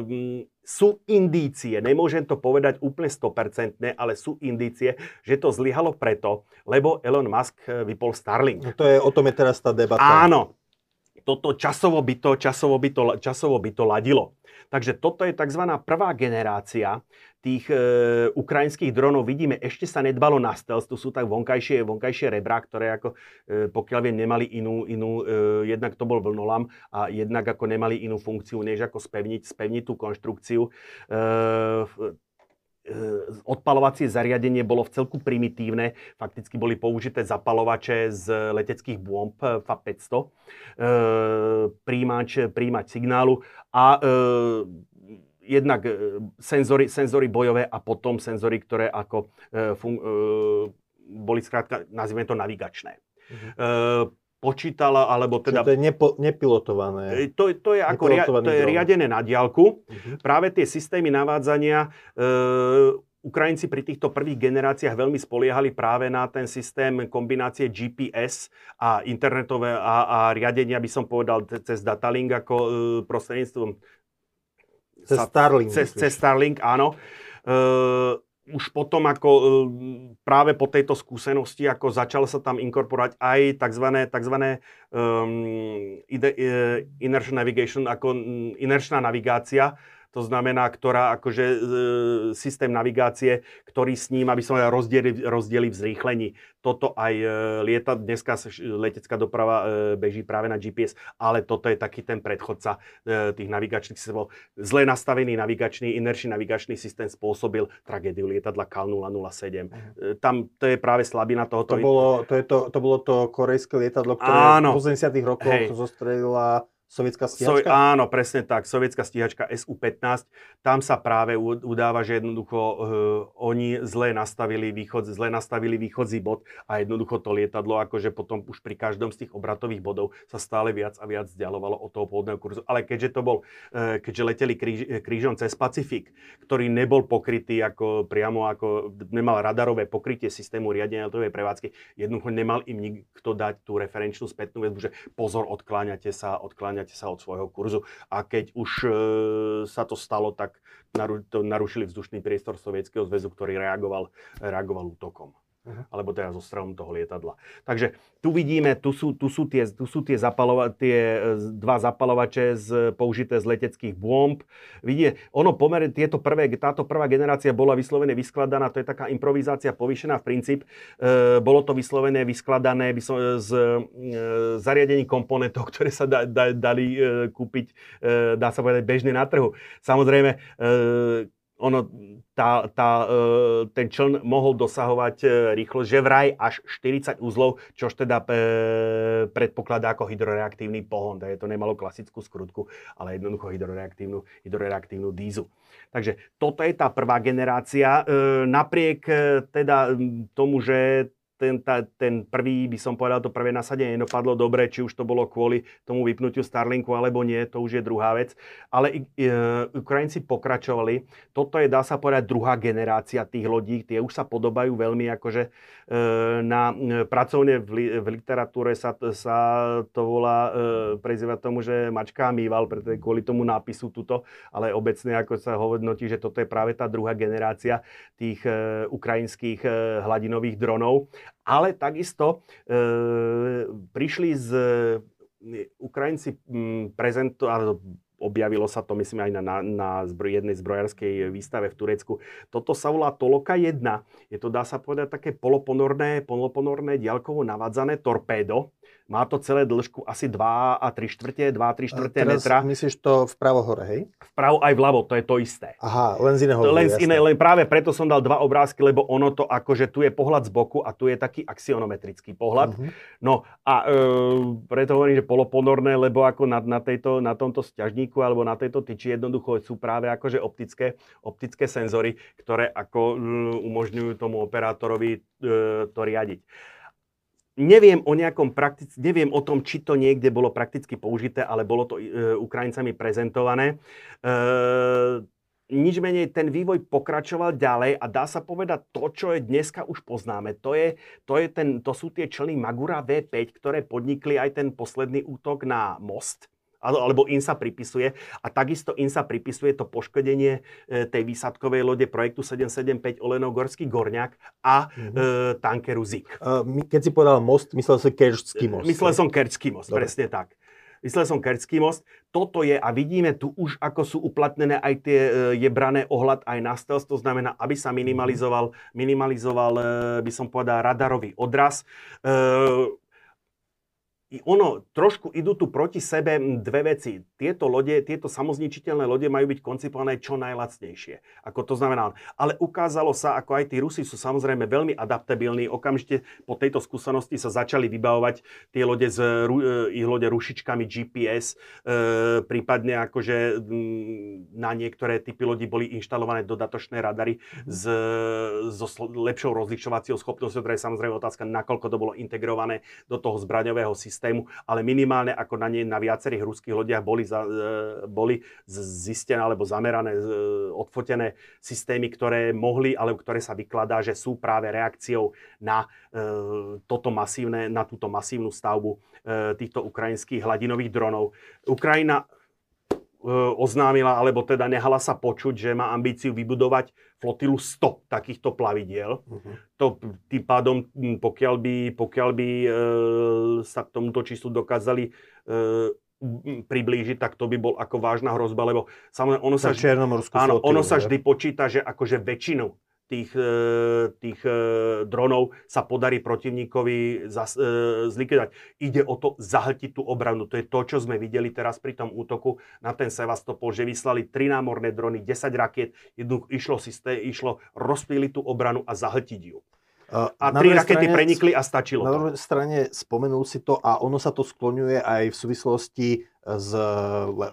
um, sú indície, nemôžem to povedať úplne 100%, ale sú indície, že to zlyhalo preto, lebo Elon Musk e, vypol Starlink. No to je, o tom je teraz tá debata. Áno, toto časovo by to, časovo by to, časovo by to ladilo. Takže toto je tzv. prvá generácia tých e, ukrajinských dronov. Vidíme, ešte sa nedbalo na stealth, tu sú tak vonkajšie, vonkajšie rebra, ktoré ako, e, pokiaľ viem, nemali inú, inú e, jednak to bol vlnolam a jednak ako nemali inú funkciu, než ako spevniť, spevniť tú konštrukciu. E, odpalovacie zariadenie bolo v celku primitívne. Fakticky boli použité zapalovače z leteckých bomb FA-500, e, príjimač, príjimač signálu a e, jednak e, senzory, senzory bojové a potom senzory, ktoré ako fun, boli skrátka, nazvime to navigačné. Uh-huh počítala, alebo teda... Čiže to je nepo, nepilotované. To, to je ako ria, to je riadené na diálku. Uh-huh. Práve tie systémy navádzania e, Ukrajinci pri týchto prvých generáciách veľmi spoliehali práve na ten systém kombinácie GPS a internetové a, a riadenia, by som povedal, cez datalink ako e, prostredníctvom... Cez Starlink. Cez, cez Starlink, áno. E, už potom ako e, práve po tejto skúsenosti, ako začal sa tam inkorporovať aj tzv. tzv. Um, inertial navigation, ako inerčná navigácia, to znamená, ktorá akože e, systém navigácie, ktorý s ním, aby som rozdieli, rozdieli v zrýchlení. Toto aj e, lieta, dneska letecká doprava e, beží práve na GPS, ale toto je taký ten predchodca e, tých navigačných systémov. Zle nastavený navigačný, inerčný navigačný systém spôsobil tragédiu lietadla KAL 007. Uh-huh. Tam to je práve slabina tohoto. To bolo to, je to, to, bolo to korejské lietadlo, ktoré Áno. v 80 rokoch Hej. zostrelila Sovietská stíhačka? So, áno, presne tak. Sovietská stíhačka SU-15. Tam sa práve udáva, že jednoducho uh, oni zle nastavili, východ, zle nastavili východzí bod a jednoducho to lietadlo, akože potom už pri každom z tých obratových bodov sa stále viac a viac vzdialovalo od toho pôvodného kurzu. Ale keďže to bol, uh, keďže leteli kríž, krížom cez Pacifik, ktorý nebol pokrytý ako priamo, ako nemal radarové pokrytie systému riadenia letovej prevádzky, jednoducho nemal im nikto dať tú referenčnú spätnú väzbu, že pozor, odkláňate sa, odkláňate odkláňate sa od svojho kurzu. A keď už e, sa to stalo, tak naru, to narušili vzdušný priestor Sovietskeho zväzu, ktorý reagoval, reagoval útokom uh-huh. alebo teda so strelom toho lietadla. Takže tu vidíme, tu sú, tu sú, tie, tu sú tie, zapalova, tie e, dva zapalovače z, použité z leteckých bomb. Vidie, ono pomer, tieto prvé, táto prvá generácia bola vyslovene vyskladaná, to je taká improvizácia povýšená v princíp. E, bolo to vyslovené vyskladané by som, z e, zariadení komponentov, ktoré sa da, da, dali e, kúpiť, e, dá sa povedať, bežne na trhu. Samozrejme, e, ono, tá, tá, e, ten čln mohol dosahovať e, rýchlo, že vraj až 40 uzlov, čož teda e, predpokladá ako hydroreaktívny pohon. Je to nemalo klasickú skrutku, ale jednoducho hydroreaktívnu, hydroreaktívnu dízu. Takže toto je tá prvá generácia. Napriek teda tomu, že ten, ta, ten prvý, by som povedal, to prvé nasadenie nedopadlo dobre, či už to bolo kvôli tomu vypnutiu Starlinku alebo nie, to už je druhá vec. Ale e, Ukrajinci pokračovali. Toto je, dá sa povedať, druhá generácia tých lodí. Tie už sa podobajú veľmi akože e, na e, pracovne v, li, v literatúre sa, sa to volá, e, prezýva tomu, že mačka mýval, pretože kvôli tomu nápisu tuto, ale obecne ako sa hovodnotí, že toto je práve tá druhá generácia tých e, ukrajinských e, hladinových dronov ale takisto e, prišli z Ukrajinci prezentu, objavilo sa to, myslím, aj na, na, na zbroj, jednej zbrojarskej výstave v Turecku. Toto sa volá Toloka 1. Je to, dá sa povedať, také poloponorné, poloponorné diaľkovo navádzané torpédo, má to celé dĺžku asi 2 a 3 štvrte, 2 a 3 štvrte metra. myslíš to vpravo hore, hej? Vpravo aj vľavo, to je to isté. Aha, len z iného len, z iné, len práve preto som dal dva obrázky, lebo ono to akože tu je pohľad z boku a tu je taký axionometrický pohľad. Uh-huh. No a e, preto hovorím, že poloponorné, lebo ako na, na, tejto, na tomto sťažníku alebo na tejto tyči jednoducho sú práve akože optické, optické senzory, ktoré ako e, umožňujú tomu operátorovi e, to riadiť Neviem o nejakom praktic- neviem o tom, či to niekde bolo prakticky použité, ale bolo to e, Ukrajincami prezentované. E, nič menej ten vývoj pokračoval ďalej a dá sa povedať to, čo je dneska už poznáme. To, je, to, je ten, to sú tie člny Magura V5, ktoré podnikli aj ten posledný útok na most alebo im sa pripisuje. A takisto im sa pripisuje to poškodenie e, tej výsadkovej lode projektu 775 Oleno-Gorský Gorňák a mm-hmm. e, tankeru ZIK. Uh, keď si povedal most, myslel som Kerčský most. Myslel som Kerčský most, Dobre. presne tak. Myslel som Kerčský most. Toto je, a vidíme tu už, ako sú uplatnené aj tie, e, je brané ohľad aj na stealth, to znamená, aby sa minimalizoval, minimalizoval by som povedal, radarový odraz ono, trošku idú tu proti sebe dve veci. Tieto lode, tieto samozničiteľné lode majú byť koncipované čo najlacnejšie. Ako to znamená. Ale ukázalo sa, ako aj tí Rusi sú samozrejme veľmi adaptabilní. Okamžite po tejto skúsenosti sa začali vybavovať tie lode s e, ich lode rušičkami GPS, e, prípadne akože na niektoré typy lodi boli inštalované dodatočné radary s, so lepšou rozlišovacou schopnosťou, ktorá je samozrejme otázka, nakoľko to bolo integrované do toho zbraňového systému systému, ale minimálne ako na nej na viacerých ruských lodiach boli, za, e, boli zistené alebo zamerané, e, odfotené systémy, ktoré mohli, alebo ktoré sa vykladá, že sú práve reakciou na, e, toto masívne, na túto masívnu stavbu týchto ukrajinských hladinových dronov. Ukrajina oznámila, alebo teda nehala sa počuť, že má ambíciu vybudovať flotilu 100 takýchto plavidiel. Uh-huh. To tým pádom, pokiaľ by, pokiaľ by e, sa k tomuto číslu dokázali e, priblížiť, tak to by bol ako vážna hrozba, lebo samozrejme ono sa, áno, ono sa vždy počíta, že akože väčšinu tých, e, tých e, dronov sa podarí protivníkovi zas, e, zlikvidovať. Ide o to zahltiť tú obranu. To je to, čo sme videli teraz pri tom útoku na ten Sevastopol, že vyslali tri námorné drony, 10 rakiet, jednu išlo, systém, išlo rozpíliť tú obranu a zahltiť ju. A tri rakety strane, prenikli a stačilo Na druhej strane spomenul si to a ono sa to skloňuje aj v súvislosti s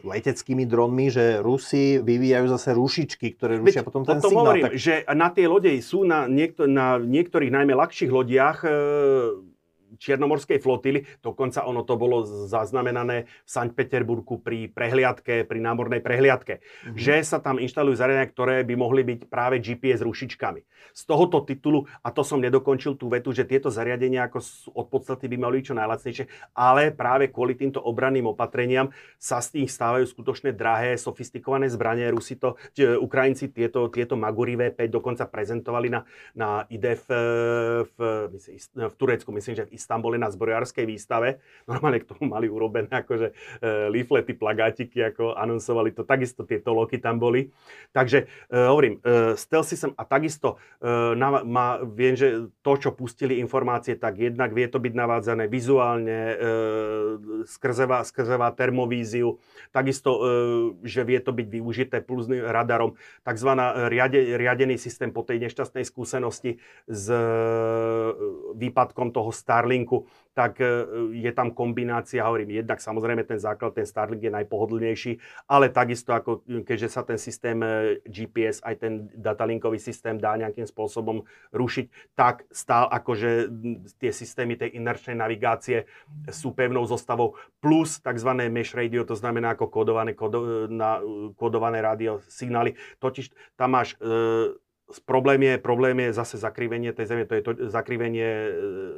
leteckými dronmi, že Rusi vyvíjajú zase rušičky, ktoré rušia Veď, potom ten signál. Hovorím, tak... že na tie lode sú na, niekto, na niektorých najmä ľahších lodiach e, Čiernomorskej flotily. Dokonca ono to bolo zaznamenané v Sankt Peterburgu pri prehliadke, pri námornej prehliadke. Mm-hmm. Že sa tam inštalujú zariadenia, ktoré by mohli byť práve GPS rušičkami. Z tohoto titulu, a to som nedokončil tú vetu, že tieto zariadenia ako od podstaty by mali byť čo najlacnejšie, ale práve kvôli týmto obranným opatreniam sa z tých stávajú skutočne drahé, sofistikované zbranie. Rusi to, Ukrajinci tieto, tieto Maguri V5 dokonca prezentovali na, na IDF e, v, myslím, v Turecku, myslím, že v Istambule na zbrojárskej výstave. Normálne k tomu mali urobené akože e, leaflety, plagátiky, ako anonsovali to. Takisto tieto loky tam boli. Takže e, hovorím, e, stealthy sem a takisto e, na, ma, viem, že to, čo pustili informácie, tak jednak vie to byť navádzané vizuálne, e, skrzevá termovíziu, takisto, e, že vie to byť využité pulzným radarom, takzvaná riade, riadený systém po tej nešťastnej skúsenosti s e, výpadkom toho Star Starlinku, tak e, je tam kombinácia, hovorím, jednak samozrejme ten základ, ten Starlink je najpohodlnejší, ale takisto ako keďže sa ten systém e, GPS, aj ten datalinkový systém dá nejakým spôsobom rušiť, tak stál akože tie systémy tej inerčnej navigácie sú pevnou zostavou plus tzv. mesh radio, to znamená ako kodované, kodo, na, kodované rádio signály. Totiž tam máš e, problém je, problém je zase zakrivenie tej zeme, to je to zakrivenie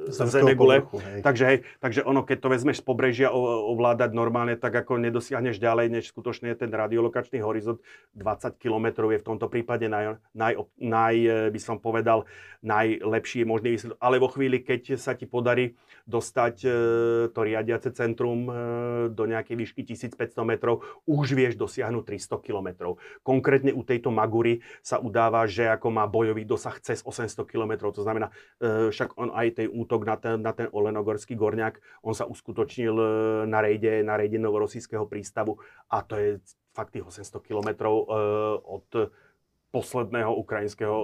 e, zemegule. Takže, hej, takže ono, keď to vezmeš z pobrežia ovládať normálne, tak ako nedosiahneš ďalej, než skutočne ten radiolokačný horizont 20 km je v tomto prípade naj, naj, naj e, by som povedal, najlepší možný výsledok. Ale vo chvíli, keď sa ti podarí dostať e, to riadiace centrum do nejakej výšky 1500 metrov, už vieš dosiahnuť 300 km. Konkrétne u tejto Magury sa udáva, že ako má bojový dosah cez 800 km. To znamená, e, však on aj tej útok na ten, na ten Olenogorský gorňák, on sa uskutočnil e, na rejde, na rejde Novorosijského prístavu a to je fakt tých 800 km e, od posledného ukrajinského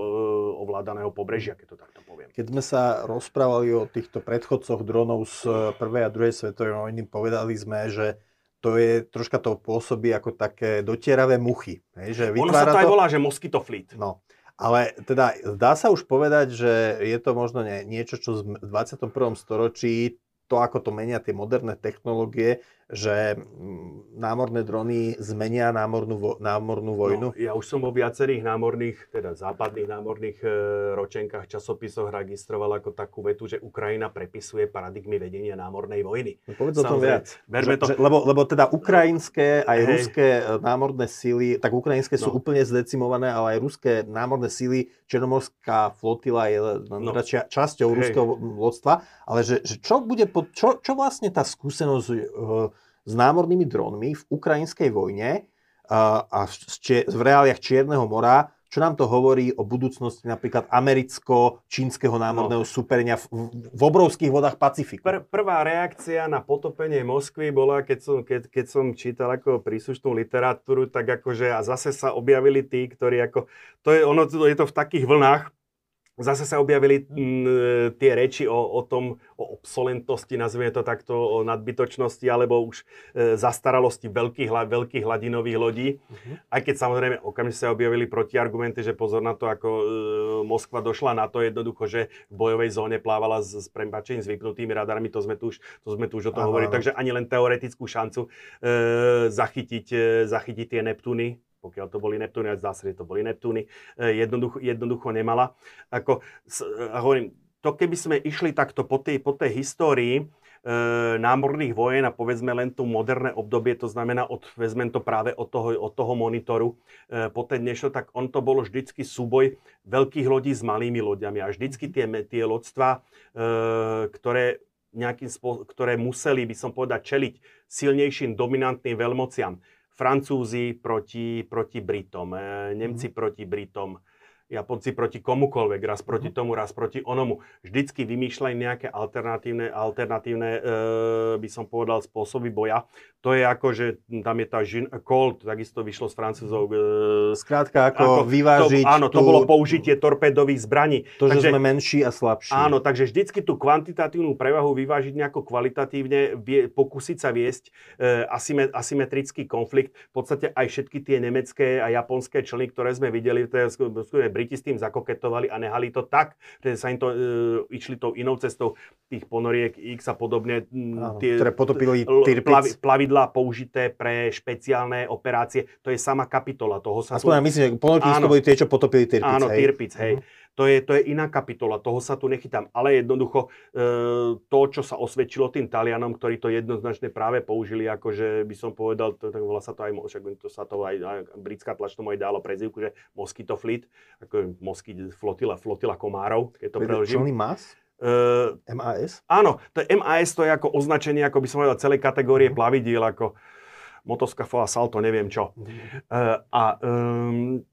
ovládaného pobrežia, keď to takto poviem. Keď sme sa rozprávali o týchto predchodcoch dronov z prvej a druhej svetovej vojny, povedali sme, že to je, troška to pôsobí ako také dotieravé muchy. Hej, že ono sa to aj volá, že mosquito fleet. No. Ale teda dá sa už povedať, že je to možno nie, niečo, čo v 21. storočí to, ako to menia tie moderné technológie, že mm, námorné drony zmenia námornú, vo, námornú vojnu? No, ja už som vo viacerých námorných, teda západných námorných e, ročenkách, časopisoch registroval ako takú vetu, že Ukrajina prepisuje paradigmy vedenia námornej vojny. No, povedz o tom viac. Že, to... Že, lebo, lebo teda ukrajinské aj Hej. ruské e, námorné síly, tak ukrajinské sú no. úplne zdecimované, ale aj ruské námorné síly, Černomorská flotila je no. no. ča, časťou Hej. ruského lodstva, ale že, že čo bude, pod, čo, čo vlastne tá skúsenosť e, s námornými dronmi v ukrajinskej vojne a, v, reáliach Čierneho mora, čo nám to hovorí o budúcnosti napríklad americko-čínskeho námorného no. superenia v, v obrovských vodách Pacifiku? Pr- prvá reakcia na potopenie Moskvy bola, keď som, keď, keď som čítal ako príslušnú literatúru, tak akože a zase sa objavili tí, ktorí ako, to je, ono, je to v takých vlnách, Zase sa objavili m, mm, tie reči o, o tom, o obsolentnosti, nazvime to takto, o nadbytočnosti alebo už e, zastaralosti veľkých, veľkých hladinových lodí. Uh-huh. Aj keď samozrejme okamžite sa objavili protiargumenty, že pozor na to, ako e, Moskva došla na to jednoducho, že v bojovej zóne plávala s, s prebačením s vypnutými radarmi, to sme tu už, to sme tu už o tom hovorili, takže ani len teoretickú šancu e, zachytiť, e, zachytiť tie Neptúny pokiaľ to boli Neptúny, a zdá sa, že to boli Neptúny, e, jednoducho, jednoducho nemala. Ako, a hovorím, to keby sme išli takto po tej, po tej histórii, e, námorných vojen a povedzme len to moderné obdobie, to znamená, od, vezmem to práve od toho, od toho monitoru e, po ten dnešno, tak on to bolo vždycky súboj veľkých lodí s malými loďami a vždycky tie, tie loďstva, e, ktoré nejakým spo- ktoré museli, by som povedať, čeliť silnejším dominantným veľmociam. Francúzi proti, proti Britom, Nemci mm. proti Britom, Japonci proti komukolvek, raz proti mhm. tomu, raz proti onomu. Vždycky vymýšľajú nejaké alternatívne, alternatívne e, by som povedal, spôsoby boja. To je ako, že tam je tá Jean Colt, takisto vyšlo z francúzov. E, Skrátka, ako, ako vyvážiť... To, áno, tú... to bolo použitie torpédových zbraní. To, takže, že sme menší a slabší. Áno, takže vždycky tú kvantitatívnu prevahu vyvážiť nejako kvalitatívne, vie, pokúsiť sa viesť e, asymetrický konflikt. V podstate aj všetky tie nemecké a japonské člny, ktoré sme videli, to je Briti s tým zakoketovali a nehali to tak, že sa im to, e, išli tou inou cestou tých ponoriek X a podobne. Áno, tie, ktoré potopili plavi, plavidlá použité pre špeciálne operácie. To je sama kapitola toho sa... Aspoň tu... myslím, že ponorky to boli tie, čo potopili Tirpic. Áno, hej. Tirpic, hej. Uh-huh to je, to je iná kapitola, toho sa tu nechytám. Ale jednoducho e, to, čo sa osvedčilo tým Talianom, ktorí to jednoznačne práve použili, akože by som povedal, to, tak volá sa to aj, však to sa to aj, aj britská tlač tomu aj dalo prezivku, že Mosquito Fleet, ako mosky, flotila, flotila komárov, keď to preložím. Čelný mas? Uh, MAS? Áno, to je, MAS to je ako označenie, ako by som povedal, celej kategórie uh-huh. plavidiel, ako motoskafo a salto, neviem čo. Uh, a um,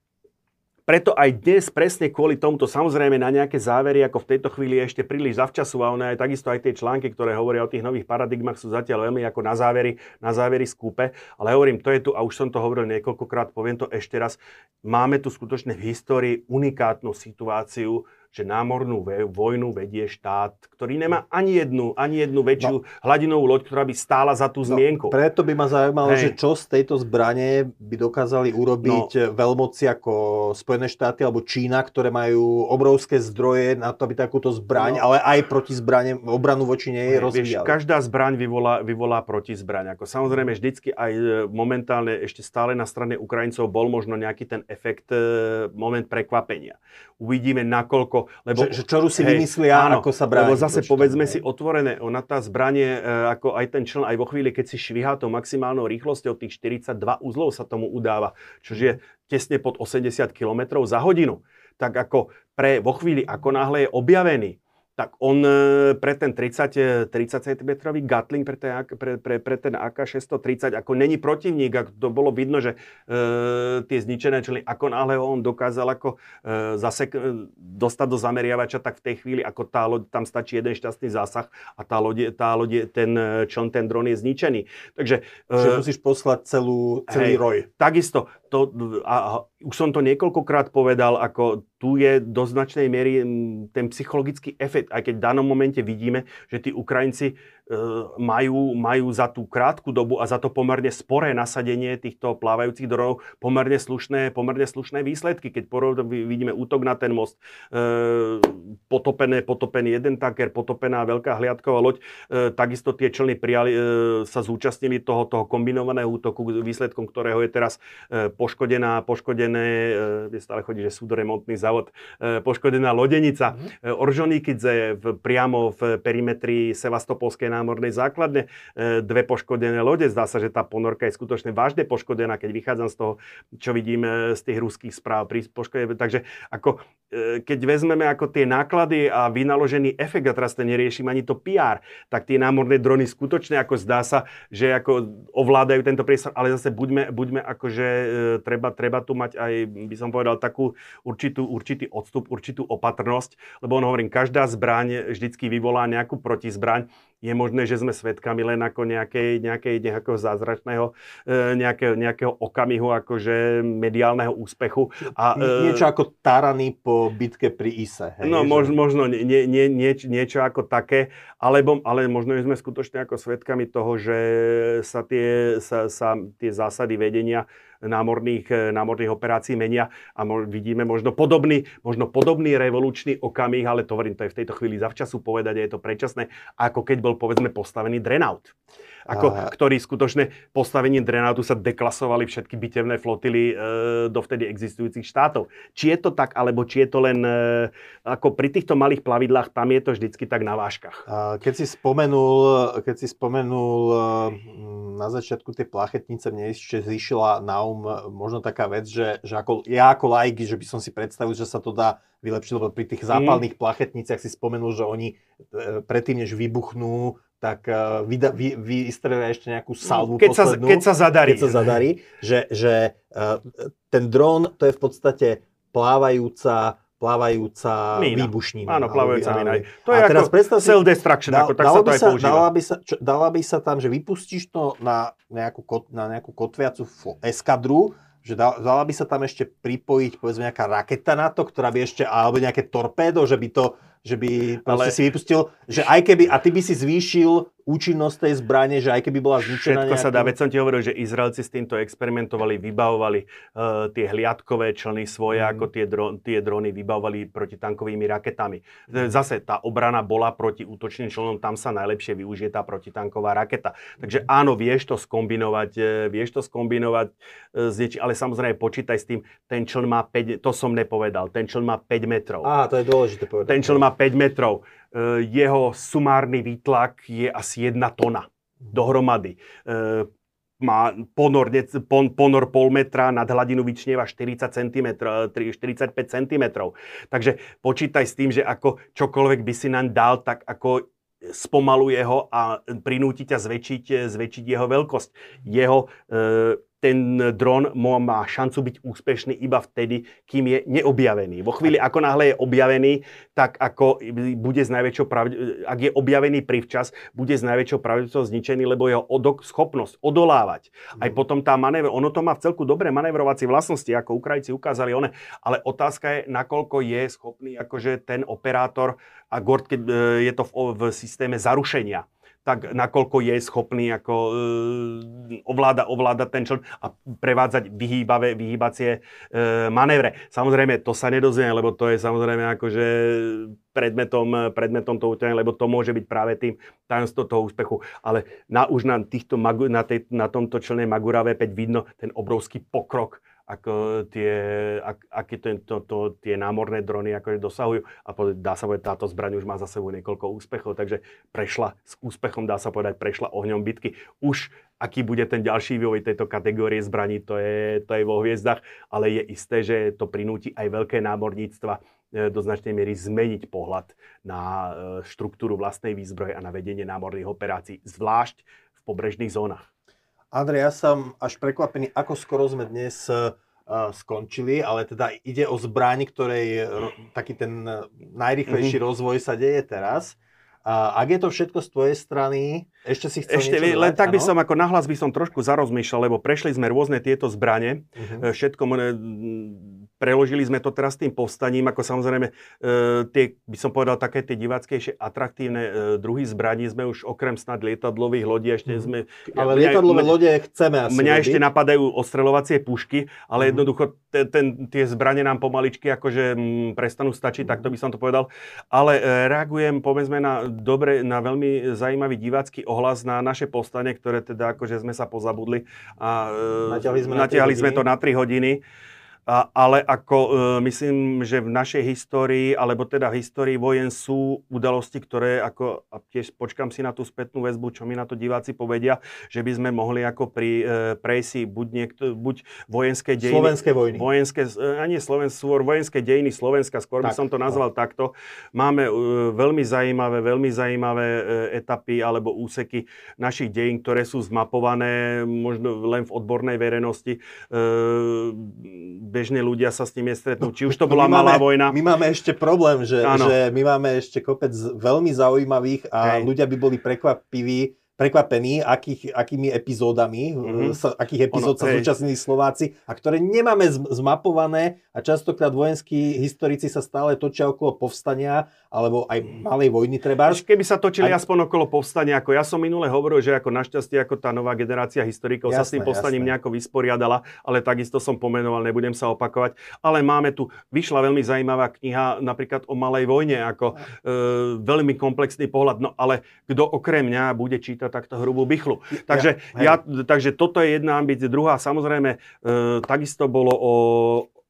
preto aj dnes presne kvôli tomuto, samozrejme na nejaké závery, ako v tejto chvíli ešte príliš zavčasu a ono aj takisto aj tie články, ktoré hovoria o tých nových paradigmách sú zatiaľ veľmi ako na závery, na závery skúpe. Ale hovorím, to je tu, a už som to hovoril niekoľkokrát, poviem to ešte raz, máme tu skutočne v histórii unikátnu situáciu, že námornú vojnu vedie štát, ktorý nemá ani jednu, ani jednu väčšiu no. hladinovú loď, ktorá by stála za tú no, zmienku. Preto by ma zaujímalo, Hej. že čo z tejto zbrane by dokázali urobiť no. veľmoci ako Spojené štáty alebo Čína, ktoré majú obrovské zdroje na to, aby takúto zbraň, no. ale aj proti zbrane, obranu voči nej rozvíjali. Vieš, každá zbraň vyvolá, vyvolá proti zbraň. Ako samozrejme vždycky aj e, momentálne ešte stále na strane Ukrajincov bol možno nejaký ten efekt, e, moment prekvapenia. Uvidíme, nakoľko lebo, že, že čo Rusi hej, vymyslia, áno, ako sa bráni. Lebo zase povedzme hej. si otvorené, ona tá zbranie, e, ako aj ten člen, aj vo chvíli, keď si švihá to maximálnou rýchlosťou, tých 42 uzlov sa tomu udáva, čo je tesne pod 80 km za hodinu. Tak ako pre, vo chvíli, ako náhle je objavený, tak on e, pre ten 30, 30 cm Gatling, pre ten, pre, pre, pre ten AK-630, ako není protivník, ako to bolo vidno, že e, tie zničené členy, ako náhle on dokázal ako e, zase e, dostať do zameriavača, tak v tej chvíli, ako tá loď, tam stačí jeden šťastný zásah a tá loď, tá loď ten e, člen, ten dron je zničený. Takže... E, že musíš poslať celú, celý hej, roj. Takisto, to, a, už som to niekoľkokrát povedal, ako tu je do značnej miery ten psychologický efekt, aj keď v danom momente vidíme, že tí Ukrajinci majú, majú za tú krátku dobu a za to pomerne sporé nasadenie týchto plávajúcich dronov pomerne slušné, pomerne slušné výsledky. Keď vidíme útok na ten most, potopené, potopený jeden tanker, potopená veľká hliadková loď, takisto tie člny prijali, sa zúčastnili toho, toho kombinovaného útoku, výsledkom ktorého je teraz poškodená, poškodené, stále chodí, že súdoremontný závod, poškodená lodenica. Mm-hmm. Oržonikidze v, priamo v perimetri Sevastopolskej námornej základne. E, dve poškodené lode. Zdá sa, že tá ponorka je skutočne vážne poškodená, keď vychádzam z toho, čo vidím z tých ruských správ. Pri poškode. Takže ako, e, keď vezmeme ako tie náklady a vynaložený efekt, a teraz to neriešim ani to PR, tak tie námorné drony skutočne ako zdá sa, že ako ovládajú tento priestor, ale zase buďme, buďme akože treba, treba tu mať aj, by som povedal, takú určitú, určitý odstup, určitú opatrnosť, lebo on hovorím, každá zbraň vždycky vyvolá nejakú protizbraň. Je možné, že sme svedkami len ako nejakej, nejakej, nejakého zázračného, e, nejakého, nejakého okamihu, akože mediálneho úspechu. A, Nie, niečo ako Tarany po bitke pri Ise. Hej, no, že... možno nie, nie, nie, nieč, niečo ako také, alebo, ale možno sme skutočne ako svedkami toho, že sa tie, sa, sa tie zásady vedenia námorných, eh, námorných operácií menia a mo- vidíme možno podobný, možno podobný revolučný okamih, ale to hovorím, to je v tejto chvíli zavčasu povedať a je to predčasné, ako keď bol povedzme postavený Drenaut ako, a... ktorí skutočne postavením drenátu sa deklasovali všetky bitevné flotily e, dovtedy existujúcich štátov. Či je to tak, alebo či je to len e, ako pri týchto malých plavidlách, tam je to vždycky tak na váškach. A keď si spomenul, keď si spomenul e, na začiatku tie plachetnice, mne ešte zišla na um možno taká vec, že, že ako, ja ako laik, že by som si predstavil, že sa to dá vylepšiť, lebo pri tých zápalných mm. plachetniciach si spomenul, že oni e, predtým, než vybuchnú, tak uh, vy, vy, vystrelia ešte nejakú salvu keď poslednú. Sa, keď sa zadarí. Keď sa zadarí, že, že uh, ten dron to je v podstate plávajúca plávajúca mína. výbušnina. Áno, plávajúca mína. To je teraz ako self-destruction, ako tak sa to aj sa, používa. Dala by, sa, čo, dala by sa tam, že vypustíš to na nejakú, na nejakú kotviacu eskadru, že dala by sa tam ešte pripojiť povedzme nejaká raketa na to, ktorá by ešte, alebo nejaké torpédo, že by to že by ale... si vypustil, že aj keby, a ty by si zvýšil účinnosť tej zbrane, že aj keby bola zničená Všetko nejakým... sa dá, veď som ti hovoril, že Izraelci s týmto experimentovali, vybavovali uh, tie hliadkové člny svoje, mm. ako tie, dro- tie drony vybavovali protitankovými raketami. Mm. Zase tá obrana bola proti útočným člnom, tam sa najlepšie využije tá protitanková raketa. Takže mm. áno, vieš to skombinovať, e, vieš to skombinovať uh, s ale samozrejme počítaj s tým, ten čln má 5, to som nepovedal, ten čln má 5 metrov. Á, to je dôležité povedať. Ten čln má 5 metrov. E, jeho sumárny výtlak je asi 1 tona dohromady. E, má ponor, pon, ponor pol metra, nad hladinu vyčnieva 40 cm, 45 cm. Takže počítaj s tým, že ako čokoľvek by si nám dal, tak ako spomaluje ho a prinúti ťa zväčšiť, zväčšiť jeho veľkosť. Jeho e, ten dron má šancu byť úspešný iba vtedy, kým je neobjavený. Vo chvíli, ako náhle je objavený, tak ako bude z najväčšou pravde, ak je objavený privčas, bude z najväčšou pravdepodobnosťou zničený, lebo jeho odok, schopnosť odolávať. Aj mhm. potom tá manévr, ono to má v celku dobré manévrovacie vlastnosti, ako Ukrajinci ukázali one, ale otázka je, nakoľko je schopný akože ten operátor, a Gord, keď e, je to v, v systéme zarušenia, tak nakoľko je schopný ako e, ovláda, ovláda ten čln a prevádzať vyhýbavé, vyhýbacie e, manévre. Samozrejme, to sa nedozvie, lebo to je samozrejme akože predmetom, predmetom toho utrenia, lebo to môže byť práve tým tajomstvo toho úspechu. Ale na, už na, týchto, na, tej, na tomto člne Magura V5 vidno ten obrovský pokrok ako tie, ak, aké to, to, tie námorné drony akože dosahujú a dá sa povedať, táto zbraň už má za sebou niekoľko úspechov, takže prešla s úspechom, dá sa povedať, prešla ohňom bitky. Už aký bude ten ďalší vývoj tejto kategórie zbraní, to je, to je vo hviezdach, ale je isté, že to prinúti aj veľké námorníctva e, do značnej miery zmeniť pohľad na e, štruktúru vlastnej výzbroje a na vedenie námorných operácií, zvlášť v pobrežných zónach. Andrej, ja som až prekvapený, ako skoro sme dnes uh, skončili, ale teda ide o zbraň, ktorej taký ten najrychlejší mm-hmm. rozvoj sa deje teraz. A ak je to všetko z tvojej strany, ešte si chcel Ešte, niečo len tak by som ako nahlas by som trošku zarozmýšľal, lebo prešli sme rôzne tieto zbranie. Uh-huh. Všetko preložili sme to teraz tým povstaním, ako samozrejme tie, by som povedal, také tie diváckejšie atraktívne druhy zbraní sme už okrem snad lietadlových lodí ešte mhm. sme... Ale mňa, lietadlové lode chceme asi Mňa robiť. ešte napadajú ostreľovacie pušky, ale mm. jednoducho ten, ten, tie zbranie nám pomaličky akože m, mm, prestanú stačiť, tak to by som to povedal. Ale e, reagujem povedzme na dobre, na veľmi zaujímavý divácky ohlas na naše povstanie, ktoré teda akože sme sa pozabudli a e, natiahli sme, natiahli sme to na 3 hodiny. A, ale ako e, myslím, že v našej histórii, alebo teda v histórii vojen sú udalosti, ktoré ako, a tiež počkam si na tú spätnú väzbu, čo mi na to diváci povedia, že by sme mohli ako pri e, prejsi buď, niekto, buď vojenské dejiny. Slovenské vojny. Vojenské, a nie Slovenské, skôr vojenské dejiny Slovenska, skôr tak, by som to nazval tak. takto. Máme e, veľmi zaujímavé, veľmi zaujímavé e, etapy alebo úseky našich dejín, ktoré sú zmapované možno len v odbornej verejnosti. E, bežní ľudia sa s tým nestretnú. Či už to bola malá máme, vojna. My máme ešte problém, že, že my máme ešte kopec veľmi zaujímavých a Hej. ľudia by boli prekvapiví, prekvapení, akých, akými epizódami, mm-hmm. sa, akých epizód ono, sa zúčastnili Slováci a ktoré nemáme zmapované a častokrát vojenskí historici sa stále točia okolo povstania alebo aj malej vojny treba. Keby sa točili aj... aspoň okolo povstania, ako ja som minule hovoril, že ako našťastie ako tá nová generácia historikov jasné, sa s tým povstaním jasné. nejako vysporiadala, ale takisto som pomenoval, nebudem sa opakovať. Ale máme tu, vyšla veľmi zaujímavá kniha napríklad o malej vojne, ako e, veľmi komplexný pohľad, no ale kto okrem mňa bude čítať takto hrubú bychlu. Takže, ja, ja, takže toto je jedna ambícia. Druhá, samozrejme, e, takisto bolo o,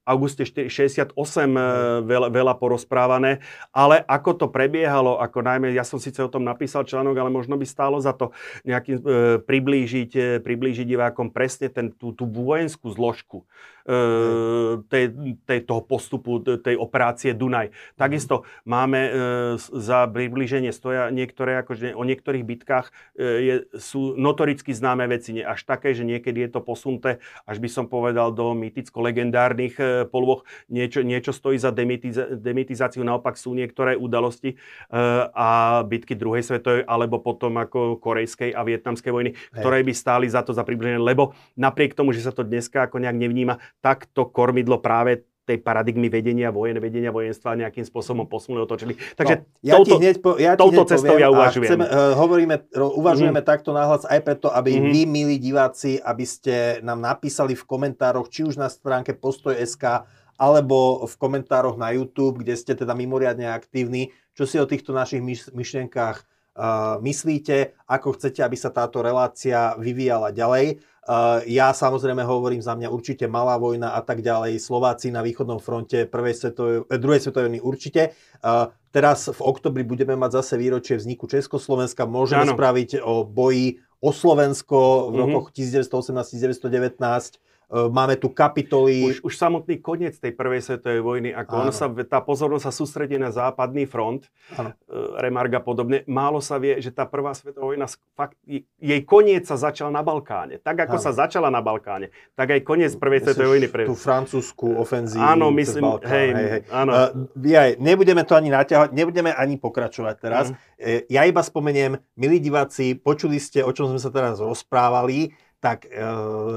auguste 68 e, veľa, veľa porozprávané, ale ako to prebiehalo, ako najmä, ja som síce o tom napísal článok, ale možno by stálo za to nejakým e, priblížiť, e, priblížiť divákom presne ten, tú, tú vojenskú zložku e, tej, tej, toho postupu, tej operácie Dunaj. Takisto máme e, za priblíženie stoja niektoré, akože o niektorých bitkách e, je, sú notoricky známe veci, nie až také, že niekedy je to posunuté, až by som povedal do myticko-legendárnych e, polôch niečo, niečo stojí za demitiz- demitizáciu, naopak sú niektoré udalosti uh, a bitky druhej svetovej alebo potom ako korejskej a vietnamskej vojny, ktoré by stáli za to za približenie, lebo napriek tomu, že sa to dneska ako nejak nevníma, tak to kormidlo práve tej paradigmy vedenia vojen, vedenia vojenstva nejakým spôsobom posunuli, otočili. Takže no, ja touto, hneď po, ja touto cestou ja uvažujem. Chceme, uh, hovoríme, uvažujeme mm. takto nahlas aj preto, aby mm. vy, milí diváci, aby ste nám napísali v komentároch, či už na stránke postoj.sk, alebo v komentároch na YouTube, kde ste teda mimoriadne aktívni, čo si o týchto našich myšlienkách uh, myslíte, ako chcete, aby sa táto relácia vyvíjala ďalej. Uh, ja samozrejme hovorím za mňa určite malá vojna a tak ďalej. Slováci na východnom fronte prvej svetovej, eh, druhej svetovej vojny určite. Uh, teraz v oktobri budeme mať zase výročie vzniku Československa. Môžeme ano. spraviť o boji o Slovensko v mm-hmm. rokoch 1918-1919 E, máme tu kapitoly. Už, už samotný koniec tej prvej svetovej vojny, ako ono sa, tá pozornosť sa sústredí na západný front, ano. E, Remarga podobne, málo sa vie, že tá prvá svetová vojna, fakt, jej koniec sa začal na Balkáne. Tak ako ano. sa začala na Balkáne, tak aj koniec prvej svetovej vojny. Pre... Tú francúzsku ofenzívu Áno, myslím, Balkán, hej, hej, hej. Áno. Uh, ja, nebudeme to ani naťahovať, nebudeme ani pokračovať teraz. Mm. Ja iba spomeniem, milí diváci, počuli ste, o čom sme sa teraz rozprávali tak e,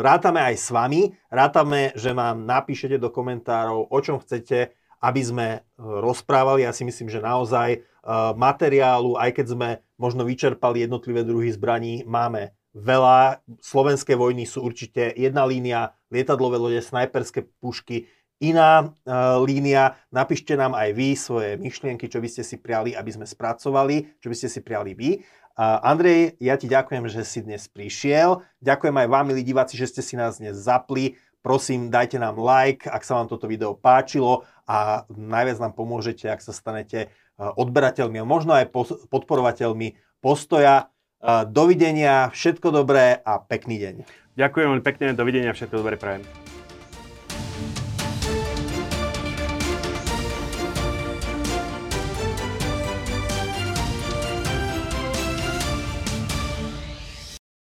rátame aj s vami, rátame, že vám napíšete do komentárov, o čom chcete, aby sme e, rozprávali. Ja si myslím, že naozaj e, materiálu, aj keď sme možno vyčerpali jednotlivé druhy zbraní, máme veľa. Slovenské vojny sú určite jedna línia, lietadlové lode, snajperské pušky, iná e, línia. Napíšte nám aj vy svoje myšlienky, čo by ste si prijali, aby sme spracovali, čo by ste si prijali vy. Andrej, ja ti ďakujem, že si dnes prišiel. Ďakujem aj vám, milí diváci, že ste si nás dnes zapli. Prosím, dajte nám like, ak sa vám toto video páčilo a najviac nám pomôžete, ak sa stanete e, odberateľmi a možno aj podporovateľmi postoja. E, dovidenia, všetko dobré a pekný deň. Ďakujem veľmi pekne, dovidenia, všetko dobré prajem.